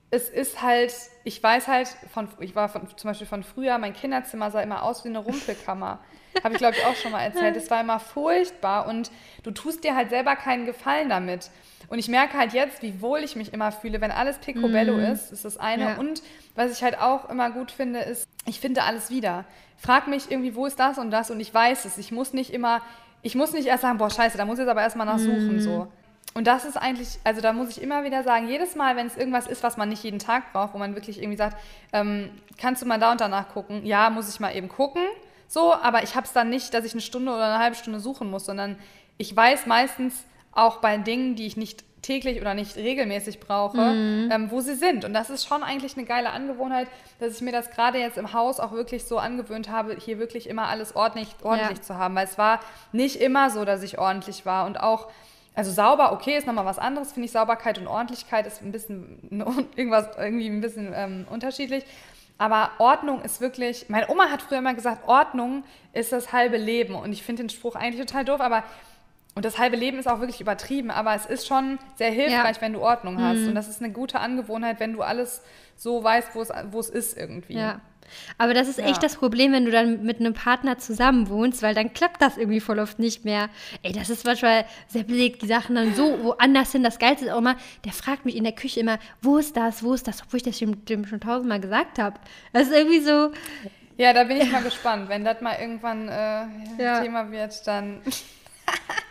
es ist halt, ich weiß halt, von, ich war von, zum Beispiel von früher, mein Kinderzimmer sah immer aus wie eine Rumpelkammer. Habe ich, glaube ich, auch schon mal erzählt. Es war immer furchtbar und du tust dir halt selber keinen Gefallen damit. Und ich merke halt jetzt, wie wohl ich mich immer fühle, wenn alles picobello ist, ist das eine. Ja. Und was ich halt auch immer gut finde, ist, ich finde alles wieder. Frag mich irgendwie, wo ist das und das und ich weiß es. Ich muss nicht immer, ich muss nicht erst sagen, boah, scheiße, da muss ich jetzt aber erstmal nachsuchen, so. Und das ist eigentlich, also da muss ich immer wieder sagen, jedes Mal, wenn es irgendwas ist, was man nicht jeden Tag braucht, wo man wirklich irgendwie sagt, ähm, kannst du mal da und danach gucken? Ja, muss ich mal eben gucken, so, aber ich habe es dann nicht, dass ich eine Stunde oder eine halbe Stunde suchen muss, sondern ich weiß meistens auch bei Dingen, die ich nicht täglich oder nicht regelmäßig brauche, ähm, wo sie sind. Und das ist schon eigentlich eine geile Angewohnheit, dass ich mir das gerade jetzt im Haus auch wirklich so angewöhnt habe, hier wirklich immer alles ordentlich, ordentlich Ja. zu haben. Weil es war nicht immer so, dass ich ordentlich war und auch also sauber, okay, ist nochmal was anderes, finde ich. Sauberkeit und Ordentlichkeit ist ein bisschen irgendwas irgendwie ein bisschen ähm, unterschiedlich. Aber Ordnung ist wirklich, meine Oma hat früher immer gesagt, Ordnung ist das halbe Leben. Und ich finde den Spruch eigentlich total doof, aber und das halbe Leben ist auch wirklich übertrieben, aber es ist schon sehr hilfreich, wenn du Ordnung hast. Und das ist eine gute Angewohnheit, wenn du alles so weißt, wo es, wo es ist irgendwie. Ja. Aber das ist Ja. echt das Problem, wenn du dann mit einem Partner zusammen wohnst, weil dann klappt das irgendwie voll oft nicht mehr. Ey, das ist manchmal sehr belegt, die Sachen dann so woanders hin. Das Geilste ist auch immer, der fragt mich in der Küche immer, wo ist das, wo ist das, obwohl ich das dem, dem schon tausendmal gesagt habe. Das ist irgendwie so, Ja, da bin ich mal gespannt. Wenn das mal irgendwann äh, Ja. Thema wird, dann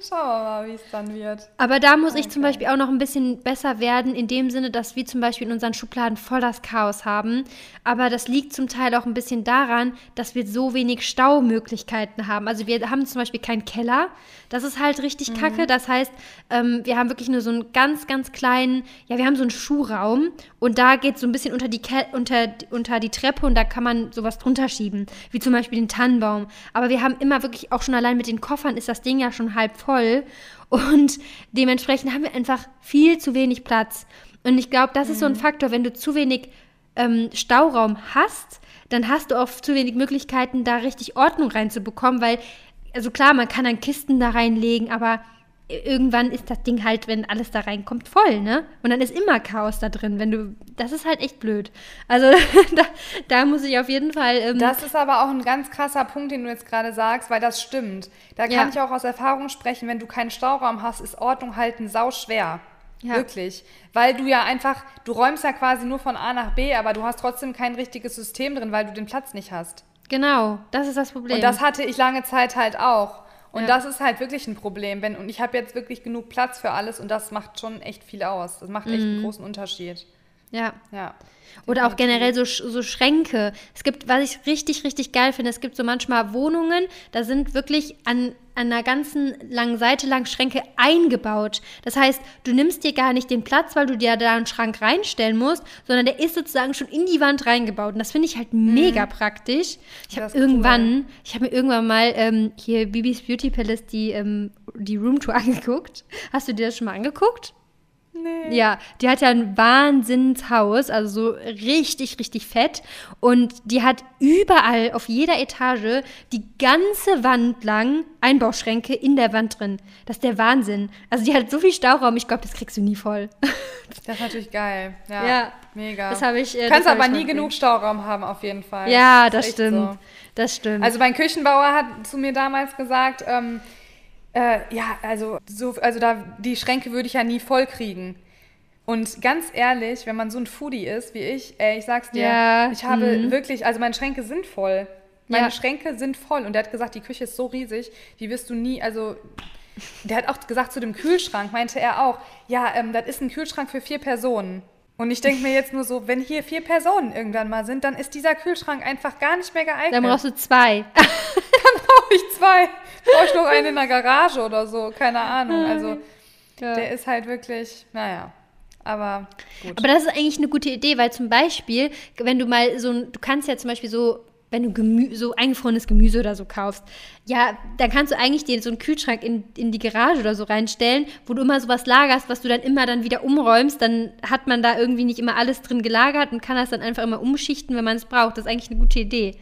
schauen wir mal, wie es dann wird. Aber da muss ich zum Okay. Beispiel auch noch ein bisschen besser werden, in dem Sinne, dass wir zum Beispiel in unseren Schubladen voll das Chaos haben. Aber das liegt zum Teil auch ein bisschen daran, dass wir so wenig Staumöglichkeiten haben. Also wir haben zum Beispiel keinen Keller. Das ist halt richtig kacke. Das heißt, ähm, wir haben wirklich nur so einen ganz, ganz kleinen, ja, wir haben so einen Schuhraum und da geht so ein bisschen unter die, Ke unter, unter die Treppe und da kann man sowas drunter schieben, wie zum Beispiel den Tannenbaum. Aber wir haben immer wirklich, auch schon allein mit den Koffern ist das Ding ja schon halb voll. Und dementsprechend haben wir einfach viel zu wenig Platz. Und ich glaube, das ist so ein Faktor, wenn du zu wenig ähm, Stauraum hast, dann hast du auch zu wenig Möglichkeiten, da richtig Ordnung reinzubekommen, weil, also klar, man kann dann Kisten da reinlegen, aber irgendwann ist das Ding halt, wenn alles da reinkommt, voll, ne? Und dann ist immer Chaos da drin, wenn du, das ist halt echt blöd. Also da, da muss ich auf jeden Fall. Ähm, Das ist aber auch ein ganz krasser Punkt, den du jetzt gerade sagst, weil das stimmt. Da kann Ja. ich auch aus Erfahrung sprechen, wenn du keinen Stauraum hast, ist Ordnung halten sau schwer. Ja. Wirklich. Weil du ja einfach, du räumst ja quasi nur von A nach B, aber du hast trotzdem kein richtiges System drin, weil du den Platz nicht hast. Genau, das ist das Problem. Und das hatte ich lange Zeit halt auch. Und Ja. das ist halt wirklich ein Problem. Wenn, und ich habe jetzt wirklich genug Platz für alles und das macht schon echt viel aus. Das macht echt Mhm. einen großen Unterschied. ja. Ja. Oder auch generell so, so Schränke. Es gibt, was ich richtig, richtig geil finde, es gibt so manchmal Wohnungen, da sind wirklich an, an einer ganzen langen Seite lang Schränke eingebaut. Das heißt, du nimmst dir gar nicht den Platz, weil du dir da einen Schrank reinstellen musst, sondern der ist sozusagen schon in die Wand reingebaut. Und das finde ich halt mega praktisch. Ich habe irgendwann, ich habe mir irgendwann mal ähm, hier Bibis Beauty Palace die, ähm, die Roomtour angeguckt. Hast du dir das schon mal angeguckt? Nee. Ja, die hat ja ein Wahnsinnshaus, also so richtig, richtig fett. Und die hat überall auf jeder Etage die ganze Wand lang Einbauschränke in der Wand drin. Das ist der Wahnsinn. Also die hat so viel Stauraum, ich glaube, das kriegst du nie voll. Das ist natürlich geil. Ja. Ja. Mega. Das habe ich. Äh, Du kannst das aber nie genug. Stauraum haben, auf jeden Fall. Ja, das echt stimmt. so. Das stimmt. Also mein Küchenbauer hat zu mir damals gesagt, ähm, äh, ja, also, so, also da, die Schränke würde ich ja nie voll kriegen. Und ganz ehrlich, wenn man so ein Foodie ist wie ich, ey, ich sag's dir, Ja, ich habe mhm. wirklich, also meine Schränke sind voll. Meine Ja. Schränke sind voll. Und der hat gesagt, die Küche ist so riesig, die wirst du nie, also der hat auch gesagt, zu dem Kühlschrank meinte er auch, ja, ähm, das ist ein Kühlschrank für vier Personen. Und ich denke mir jetzt nur so, wenn hier vier Personen irgendwann mal sind, dann ist dieser Kühlschrank einfach gar nicht mehr geeignet. Dann brauchst du zwei. brauche ich zwei. Brauche ich noch einen in der Garage oder so, keine Ahnung. Also Ja. der ist halt wirklich, naja, aber gut. Aber das ist eigentlich eine gute Idee, weil zum Beispiel, wenn du mal so ein, du kannst ja zum Beispiel so, wenn du Gemü so eingefrorenes Gemüse oder so kaufst, ja, dann kannst du eigentlich dir so einen Kühlschrank in, in die Garage oder so reinstellen, wo du immer sowas lagerst, was du dann immer dann wieder umräumst, dann hat man da irgendwie nicht immer alles drin gelagert und kann das dann einfach immer umschichten, wenn man es braucht. Das ist eigentlich eine gute Idee.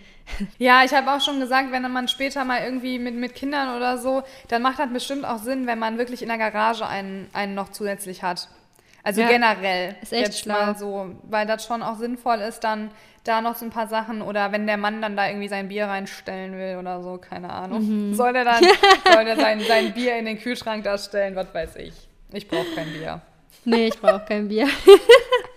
Ja, ich habe auch schon gesagt, wenn man später mal irgendwie mit, mit Kindern oder so, dann macht das bestimmt auch Sinn, wenn man wirklich in der Garage einen, einen noch zusätzlich hat. Also Ja, generell. ist echt jetzt schlau. mal so, weil das schon auch sinnvoll ist, dann da noch so ein paar Sachen oder wenn der Mann dann da irgendwie sein Bier reinstellen will oder so, keine Ahnung. Mhm. Soll der dann soll der sein, sein Bier in den Kühlschrank da stellen, was weiß ich. Ich brauche kein Bier. Nee, ich brauche kein Bier.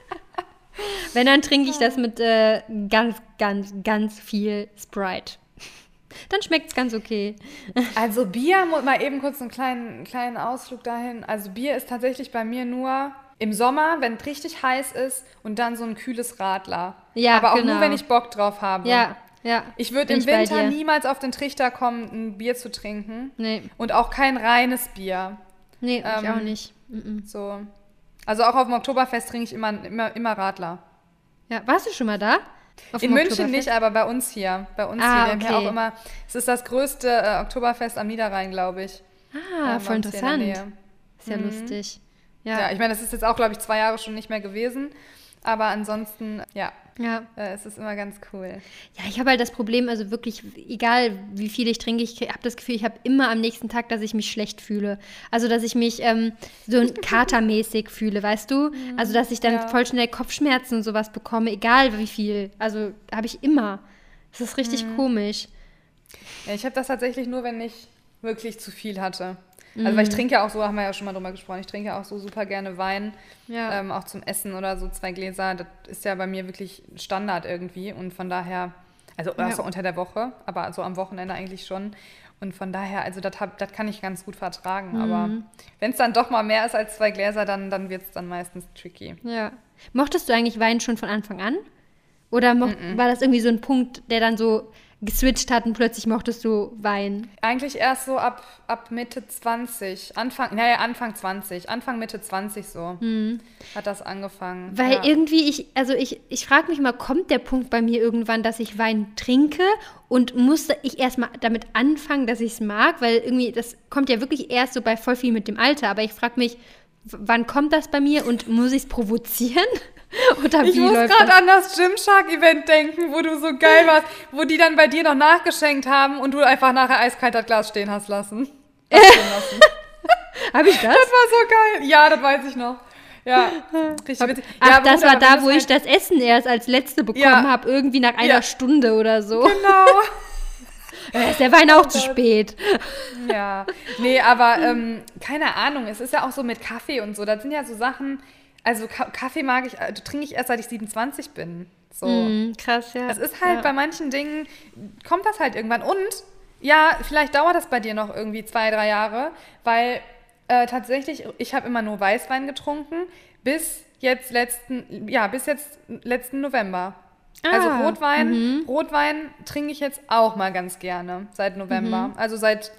wenn, dann trinke ich das mit äh, ganz, ganz, ganz viel Sprite. Dann schmeckt es ganz okay. Also Bier, mal eben kurz einen kleinen, kleinen Ausflug dahin. Also Bier ist tatsächlich bei mir nur im Sommer, wenn es richtig heiß ist und dann so ein kühles Radler. Ja, Aber auch genau. nur, wenn ich Bock drauf habe. Ja, ja. Ich würde im ich Winter niemals auf den Trichter kommen, ein Bier zu trinken. Nee, Und auch kein reines Bier. nee, ich Ähm, auch nicht. Mhm. So. Also auch auf dem Oktoberfest trinke ich immer, immer, immer Radler. Ja, warst du schon mal da? Auf In München nicht, aber bei uns hier. Bei uns Ah, hier. Wir okay. auch immer, es ist das größte äh, Oktoberfest am Niederrhein, glaube ich. Ah, Äh, voll in interessant. Nähe. Ist ja lustig. Ja, Ja, ich meine, das ist jetzt auch, glaube ich, zwei Jahre schon nicht mehr gewesen. Aber ansonsten, ja, ja. äh, es ist immer ganz cool. Ja, ich habe halt das Problem, also wirklich, egal wie viel ich trinke, ich habe das Gefühl, ich habe immer am nächsten Tag, dass ich mich schlecht fühle. Also, dass ich mich ähm, so katermäßig fühle, weißt du? Also, dass ich dann Ja. voll schnell Kopfschmerzen und sowas bekomme, egal wie viel. Also, habe ich immer. Das ist richtig komisch. Ja, ich habe das tatsächlich nur, wenn ich wirklich zu viel hatte. Also, weil ich trinke ja auch so, haben wir ja schon mal drüber gesprochen, ich trinke ja auch so super gerne Wein, Ja. ähm, auch zum Essen oder so zwei Gläser. Das ist ja bei mir wirklich Standard irgendwie und von daher, also Ja. außer unter der Woche, aber so am Wochenende eigentlich schon. Und von daher, also das kann ich ganz gut vertragen. Aber wenn es dann doch mal mehr ist als zwei Gläser, dann, dann wird es dann meistens tricky. Ja. Mochtest du eigentlich Wein schon von Anfang an? Oder mocht, war das irgendwie so ein Punkt, der dann so geswitcht hat und plötzlich mochtest du Wein? Eigentlich erst so ab, ab Mitte 20. Anfang, naja, Anfang 20. Anfang, Mitte 20 so. Hat das angefangen. Weil ja. irgendwie, ich, also ich, ich frage mich mal, kommt der Punkt bei mir irgendwann, dass ich Wein trinke und musste ich erstmal damit anfangen, dass ich es mag? Weil irgendwie, das kommt ja wirklich erst so bei voll viel mit dem Alter. Aber ich frage mich, wann kommt das bei mir und muss ich es provozieren? Oder Ich wie muss läuft gerade an das Gymshark-Event denken, wo du so geil warst, wo die dann bei dir noch nachgeschenkt haben und du einfach nachher eiskalt das Glas stehen hast lassen. Hast stehen lassen. Habe ich das? Das war so geil. Ja, das weiß ich noch. Ja, richtig witzig. Ach, ja, das war da, wo ich das Essen erst als letzte bekommen Ja. habe, irgendwie nach einer Ja. Stunde oder so. Genau. Ist der Wein auch zu spät. Ja, nee, aber ähm, keine Ahnung, es ist ja auch so mit Kaffee und so, das sind ja so Sachen, also Ka Kaffee mag ich, äh, trinke ich erst seit ich 27 bin. So. Hm, krass, ja. Es ist halt ja. bei manchen Dingen, kommt das halt irgendwann. Und ja, vielleicht dauert das bei dir noch irgendwie zwei, drei Jahre, weil äh, tatsächlich, ich habe immer nur Weißwein getrunken, bis jetzt letzten, ja, bis jetzt letzten November. Also Ah, Rotwein, Rotwein trinke ich jetzt auch mal ganz gerne seit November. Also seit,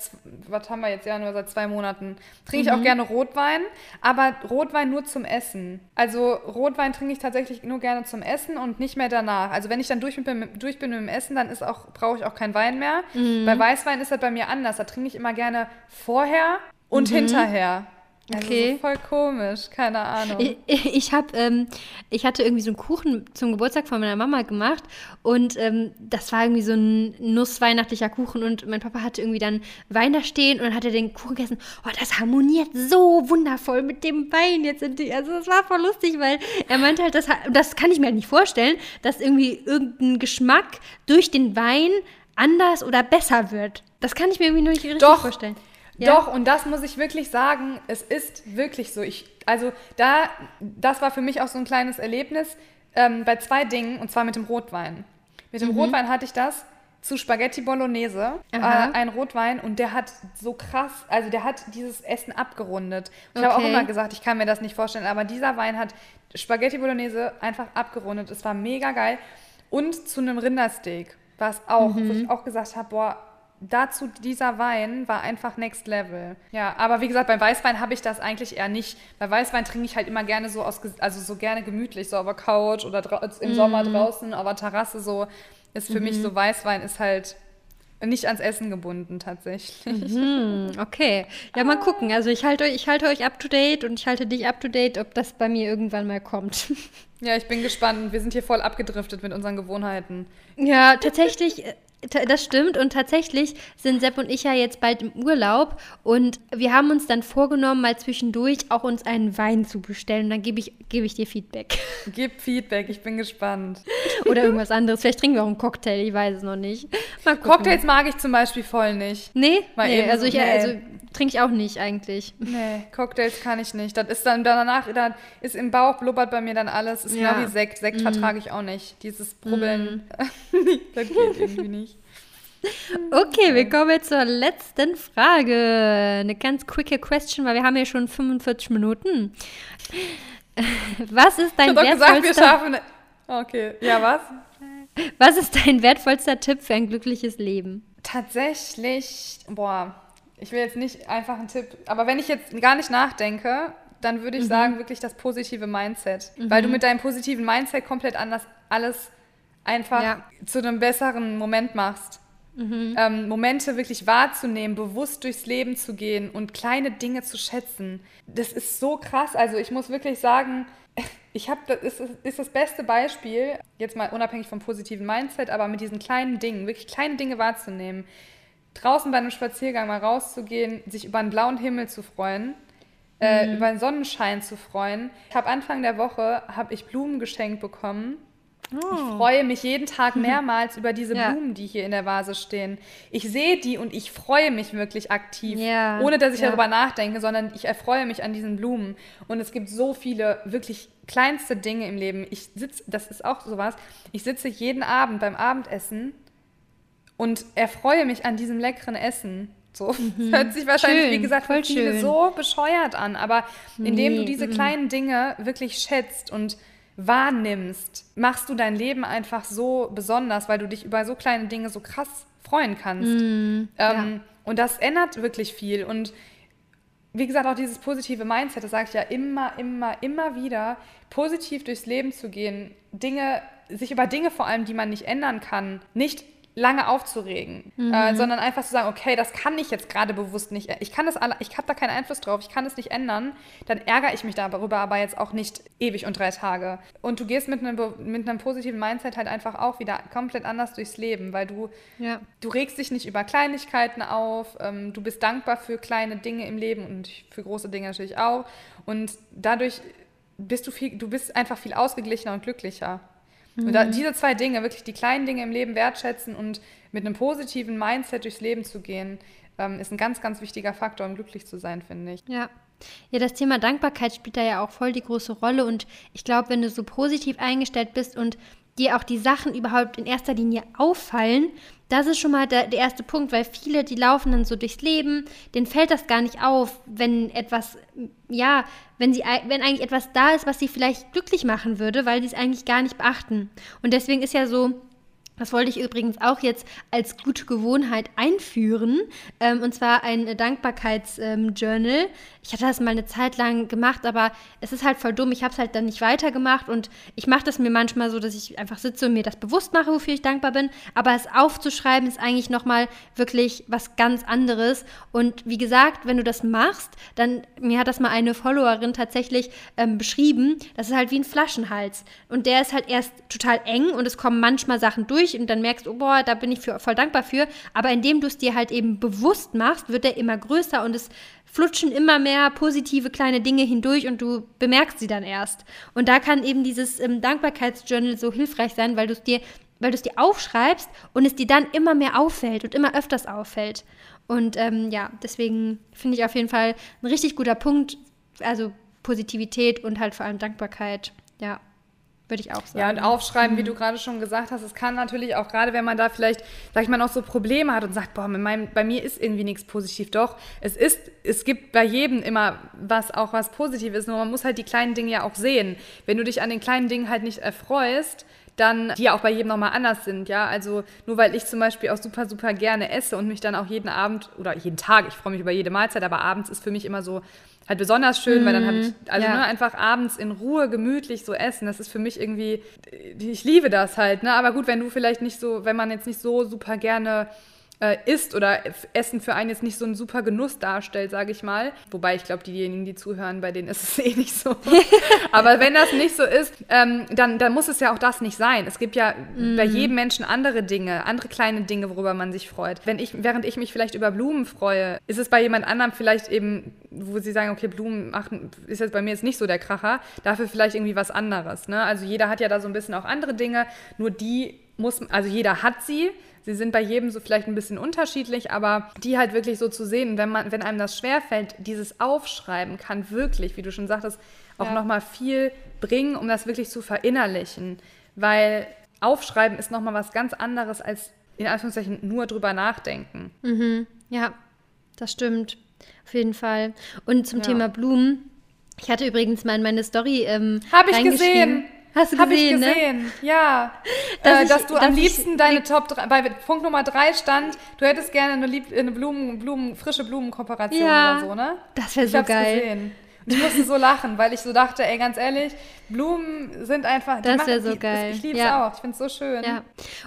was haben wir jetzt, ja, nur seit zwei Monaten. Trinke ich auch gerne Rotwein, aber Rotwein nur zum Essen. Also Rotwein trinke ich tatsächlich nur gerne zum Essen und nicht mehr danach. Also wenn ich dann durch bin, durch bin mit dem Essen, dann ist auch, brauche ich auch keinen Wein mehr. Bei Weißwein ist das bei mir anders. Da trinke ich immer gerne vorher und hinterher. Also Okay. so voll komisch, keine Ahnung. Ich, ich, hab, ähm, ich hatte irgendwie so einen Kuchen zum Geburtstag von meiner Mama gemacht und ähm, das war irgendwie so ein nussweihnachtlicher Kuchen und mein Papa hatte irgendwie dann Wein da stehen und dann hat er den Kuchen gegessen. Oh, das harmoniert so wundervoll mit dem Wein jetzt. in die- Also das war voll lustig, weil er meinte halt, das, das kann ich mir halt nicht vorstellen, dass irgendwie irgendein Geschmack durch den Wein anders oder besser wird. Das kann ich mir irgendwie nur nicht richtig Doch. vorstellen. Doch, und das muss ich wirklich sagen, es ist wirklich so. Ich, also da, das war für mich auch so ein kleines Erlebnis ähm, bei zwei Dingen, und zwar mit dem Rotwein. Mit dem Rotwein hatte ich das zu Spaghetti Bolognese, äh, ein Rotwein, und der hat so krass, also der hat dieses Essen abgerundet. Ich habe auch Okay. immer gesagt, ich kann mir das nicht vorstellen, aber dieser Wein hat Spaghetti Bolognese einfach abgerundet. Es war mega geil. Und zu einem Rindersteak war es auch, wo ich auch gesagt habe, boah, dazu dieser Wein war einfach next level. Ja, aber wie gesagt, beim Weißwein habe ich das eigentlich eher nicht. Bei Weißwein trinke ich halt immer gerne so aus, also so gerne gemütlich, so auf der Couch oder im Sommer draußen auf der Terrasse so. Ist für mich so Weißwein ist halt nicht ans Essen gebunden tatsächlich. Hm, okay. Ja, mal gucken. Also ich halte euch, ich halte euch up to date und ich halte dich up to date, ob das bei mir irgendwann mal kommt. Ja, ich bin gespannt. Wir sind hier voll abgedriftet mit unseren Gewohnheiten. Ja, tatsächlich, äh, das stimmt. Und tatsächlich sind Sepp und ich ja jetzt bald im Urlaub und wir haben uns dann vorgenommen, mal zwischendurch auch uns einen Wein zu bestellen. Und dann gebe ich, gebe ich dir Feedback. Gib Feedback, ich bin gespannt. Oder irgendwas anderes. Vielleicht trinken wir auch einen Cocktail, ich weiß es noch nicht. Mal. Cocktails mag ich zum Beispiel voll nicht. Nee, nee eben also so- ich nee. also, trinke ich auch nicht eigentlich. Nee, Cocktails kann ich nicht. Das ist dann danach, dann ist im Bauch blubbert bei mir dann alles. Ist Ja. genau wie Sekt. Sekt vertrage ich auch nicht. Dieses Brubbeln, das geht irgendwie nicht. Okay, wir kommen jetzt zur letzten Frage. Eine ganz quicke Question, weil wir haben ja schon 45 Minuten. Was ist Ich dein hab doch gesagt, wir wertvollster, schaffen. Okay, ja, was? was ist dein wertvollster Tipp für ein glückliches Leben? Tatsächlich, boah, ich will jetzt nicht einfach einen Tipp, aber wenn ich jetzt gar nicht nachdenke, dann würde ich Mhm. sagen, wirklich das positive Mindset. Weil du mit deinem positiven Mindset komplett anders alles einfach Ja. zu einem besseren Moment machst. Ähm, Momente wirklich wahrzunehmen, bewusst durchs Leben zu gehen und kleine Dinge zu schätzen. Das ist so krass. Also ich muss wirklich sagen, ich habe das ist, ist das beste Beispiel, jetzt mal unabhängig vom positiven Mindset, aber mit diesen kleinen Dingen, wirklich kleine Dinge wahrzunehmen. Draußen bei einem Spaziergang mal rauszugehen, sich über einen blauen Himmel zu freuen, äh, über einen Sonnenschein zu freuen. Ich habe Anfang der Woche habe ich Blumen geschenkt bekommen. Ich freue mich jeden Tag mehrmals über diese Ja. Blumen, die hier in der Vase stehen. Ich sehe die und ich freue mich wirklich aktiv, Ja, ohne dass ich ja. darüber nachdenke, sondern ich erfreue mich an diesen Blumen. Und es gibt so viele wirklich kleinste Dinge im Leben. Ich sitze, das ist auch sowas, ich sitze jeden Abend beim Abendessen und erfreue mich an diesem leckeren Essen. So, das hört sich wahrscheinlich, Mhm. Schön, wie gesagt, für viele schön. so bescheuert an, aber indem Nee, du diese mhm. kleinen Dinge wirklich schätzt und wahrnimmst, machst du dein Leben einfach so besonders, weil du dich über so kleine Dinge so krass freuen kannst. Mm, ähm, ja. Und das ändert wirklich viel. Und wie gesagt, auch dieses positive Mindset, das sage ich ja immer, immer, immer wieder, positiv durchs Leben zu gehen, Dinge, sich über Dinge vor allem, die man nicht ändern kann, nicht lange aufzuregen, mhm. äh, sondern einfach zu sagen, okay, das kann ich jetzt gerade bewusst nicht, ich kann das, alle, ich habe da keinen Einfluss drauf, ich kann es nicht ändern, dann ärgere ich mich darüber aber jetzt auch nicht ewig und drei Tage. Und du gehst mit einem, mit einem positiven Mindset halt einfach auch wieder komplett anders durchs Leben, weil du, ja. du regst dich nicht über Kleinigkeiten auf, ähm, du bist dankbar für kleine Dinge im Leben und für große Dinge natürlich auch und dadurch bist du viel, du bist einfach viel ausgeglichener und glücklicher. Mhm. Und da, diese zwei Dinge, wirklich die kleinen Dinge im Leben wertschätzen und mit einem positiven Mindset durchs Leben zu gehen, ähm, ist ein ganz, ganz wichtiger Faktor, um glücklich zu sein, finde ich. Ja. Ja, das Thema Dankbarkeit spielt da ja auch voll die große Rolle und ich glaube, wenn du so positiv eingestellt bist und dir auch die Sachen überhaupt in erster Linie auffallen, das ist schon mal der, der, erste Punkt, weil viele, die laufen dann so durchs Leben, denen fällt das gar nicht auf, wenn etwas, ja, wenn sie, wenn eigentlich etwas da ist, was sie vielleicht glücklich machen würde, weil sie es eigentlich gar nicht beachten. Und deswegen ist ja so, das wollte ich übrigens auch jetzt als gute Gewohnheit einführen. Ähm, und zwar ein Dankbarkeitsjournal. Ähm, ich hatte das mal eine Zeit lang gemacht, aber es ist halt voll dumm. Ich habe es halt dann nicht weitergemacht. Und ich mache das mir manchmal so, dass ich einfach sitze und mir das bewusst mache, wofür ich dankbar bin. Aber es aufzuschreiben ist eigentlich nochmal wirklich was ganz anderes. Und wie gesagt, wenn du das machst, dann, mir hat das mal eine Followerin tatsächlich ähm, beschrieben, das ist halt wie ein Flaschenhals. Und der ist halt erst total eng und es kommen manchmal Sachen durch und dann merkst, oh boah, da bin ich für, voll dankbar für. Aber indem du es dir halt eben bewusst machst, wird er immer größer und es flutschen immer mehr positive kleine Dinge hindurch und du bemerkst sie dann erst. Und da kann eben dieses ähm, Dankbarkeitsjournal so hilfreich sein, weil du es dir weil du es dir aufschreibst und es dir dann immer mehr auffällt und immer öfters auffällt. Und ähm, ja, deswegen finde ich auf jeden Fall ein richtig guter Punkt, also Positivität und halt vor allem Dankbarkeit. Ja. Würde ich auch sagen. Ja, und aufschreiben, mhm. wie du gerade schon gesagt hast, es kann natürlich auch gerade, wenn man da vielleicht, sag ich mal, noch so Probleme hat und sagt, boah, meinem, bei mir ist irgendwie nichts positiv. Doch, es ist, es gibt bei jedem immer was, auch was Positives, nur man muss halt die kleinen Dinge ja auch sehen. Wenn du dich an den kleinen Dingen halt nicht erfreust, dann die ja auch bei jedem nochmal anders sind, ja. Also nur weil ich zum Beispiel auch super, super gerne esse und mich dann auch jeden Abend oder jeden Tag, ich freue mich über jede Mahlzeit, aber abends ist für mich immer so, halt besonders schön, weil dann habe ich, mhm. also ja. ne, einfach abends in Ruhe gemütlich so essen. Das ist für mich irgendwie, ich liebe das halt, ne? Aber gut, wenn du vielleicht nicht so, wenn man jetzt nicht so super gerne äh, isst oder Essen für einen jetzt nicht so ein super Genuss darstellt, sage ich mal. Wobei ich glaube, diejenigen, die zuhören, bei denen ist es eh nicht so. Aber wenn das nicht so ist, ähm, dann, dann muss es ja auch das nicht sein. Es gibt ja mm. bei jedem Menschen andere Dinge, andere kleine Dinge, worüber man sich freut. Wenn ich, während ich mich vielleicht über Blumen freue, ist es bei jemand anderem vielleicht eben, wo sie sagen, okay, Blumen machen, ist jetzt bei mir jetzt nicht so der Kracher, dafür vielleicht irgendwie was anderes. Ne? Also jeder hat ja da so ein bisschen auch andere Dinge, nur die muss, also jeder hat sie, Sie sind bei jedem so vielleicht ein bisschen unterschiedlich, aber die halt wirklich so zu sehen, wenn man, wenn einem das schwerfällt, dieses Aufschreiben kann wirklich, wie du schon sagtest, auch ja. nochmal viel bringen, um das wirklich zu verinnerlichen. Weil Aufschreiben ist nochmal was ganz anderes als in Anführungszeichen nur drüber nachdenken. Mhm. Ja, das stimmt. Auf jeden Fall. Und zum ja. Thema Blumen. Ich hatte übrigens mal in meine Story. Ähm, Habe ich gesehen. Hast du gesehen, Hab ich gesehen, ne? ja. Dass, äh, dass ich, du dass am liebsten ich, deine Top 3, bei Punkt Nummer 3 stand, du hättest gerne eine, Lieb, eine Blumen, Blumen, frische Blumenkooperation ja, oder so, ne? Das wäre so geil. Gesehen. Ich musste so lachen, weil ich so dachte, ey, ganz ehrlich, Blumen sind einfach. Das wäre so geil. Ich liebe es ja. auch. Ich finde es so schön. Ja.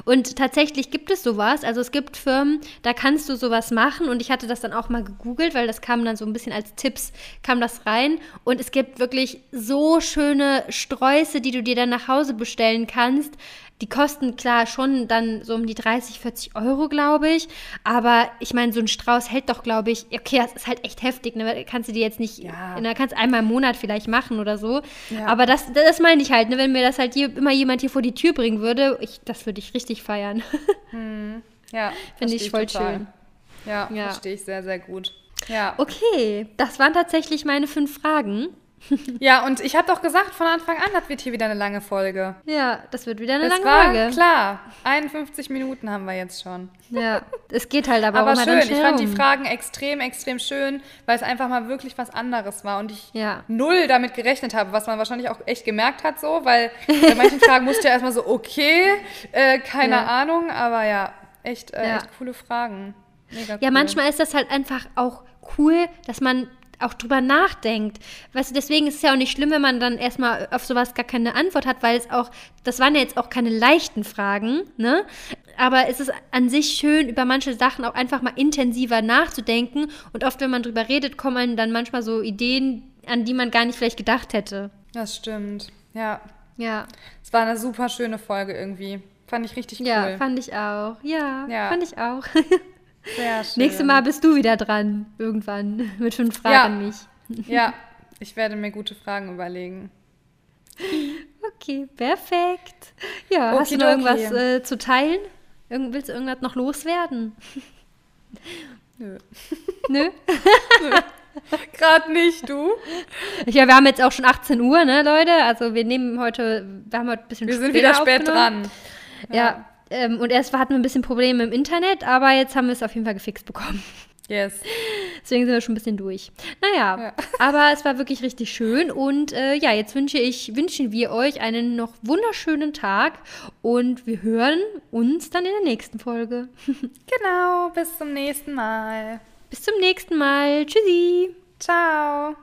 Und tatsächlich gibt es sowas. Also es gibt Firmen, da kannst du sowas machen. Und ich hatte das dann auch mal gegoogelt, weil das kam dann so ein bisschen als Tipps, kam das rein. Und es gibt wirklich so schöne Sträuße, die du dir dann nach Hause bestellen kannst. Die kosten klar schon dann so um die 30, 40 Euro, glaube ich. Aber ich meine, so ein Strauß hält doch, glaube ich, okay, das ist halt echt heftig. Ne? Kannst du dir jetzt nicht, ja. da kannst einmal im Monat vielleicht machen oder so. Ja. Aber das, das meine ich halt, ne? wenn mir das halt je, immer jemand hier vor die Tür bringen würde, ich, das würde ich richtig feiern. Hm. Ja, finde ich voll total. schön. Ja, ja. verstehe ich sehr, sehr gut. Ja. Okay, das waren tatsächlich meine fünf Fragen. Ja, und ich habe doch gesagt von Anfang an, das wird hier wieder eine lange Folge. Ja, das wird wieder eine Es lange war Folge. klar. 51 Minuten haben wir jetzt schon. Ja, es geht halt aber, Aber auch schön, ich fand die. Fragen extrem, extrem schön, weil es einfach mal wirklich was anderes war und ich Ja. null damit gerechnet habe, was man wahrscheinlich auch echt gemerkt hat, so, weil bei manchen Fragen musste ja erstmal so, okay, äh, keine Ja. Ahnung, aber ja, echt, äh, Ja. echt coole Fragen. Mega Ja, cool. manchmal ist das halt einfach auch cool, dass man auch drüber nachdenkt. Weißt du, deswegen ist es ja auch nicht schlimm, wenn man dann erstmal auf sowas gar keine Antwort hat, weil es auch, das waren ja jetzt auch keine leichten Fragen, ne? Aber es ist an sich schön, über manche Sachen auch einfach mal intensiver nachzudenken. Und oft, wenn man drüber redet, kommen dann manchmal so Ideen, an die man gar nicht vielleicht gedacht hätte. Das stimmt. Ja, Ja, es war eine super schöne Folge irgendwie. Fand ich richtig cool. ja, fand ich auch. Ja, Ja. fand ich auch. Sehr schön. Nächstes Mal bist du wieder dran, irgendwann, mit fünf Fragen Ja. an mich. Ja, ich werde mir gute Fragen überlegen. Okay, perfekt. Ja, hast du noch irgendwas äh, zu teilen? Irgend, willst du irgendwas noch loswerden? Nö. Nö? Gerade nicht, du. Ja, wir haben jetzt auch schon 18 Uhr, ne, Leute? Also wir nehmen heute, wir haben heute ein bisschen Wir sind wieder spät dran. Ja, ähm, und erst hatten wir ein bisschen Probleme im Internet, aber jetzt haben wir es auf jeden Fall gefixt bekommen. Yes. Deswegen sind wir schon ein bisschen durch. Naja, Ja. aber es war wirklich richtig schön. Und äh, ja, jetzt wünsche ich, wünschen wir euch einen noch wunderschönen Tag und wir hören uns dann in der nächsten Folge. Genau, bis zum nächsten Mal. Bis zum nächsten Mal. Tschüssi. Ciao.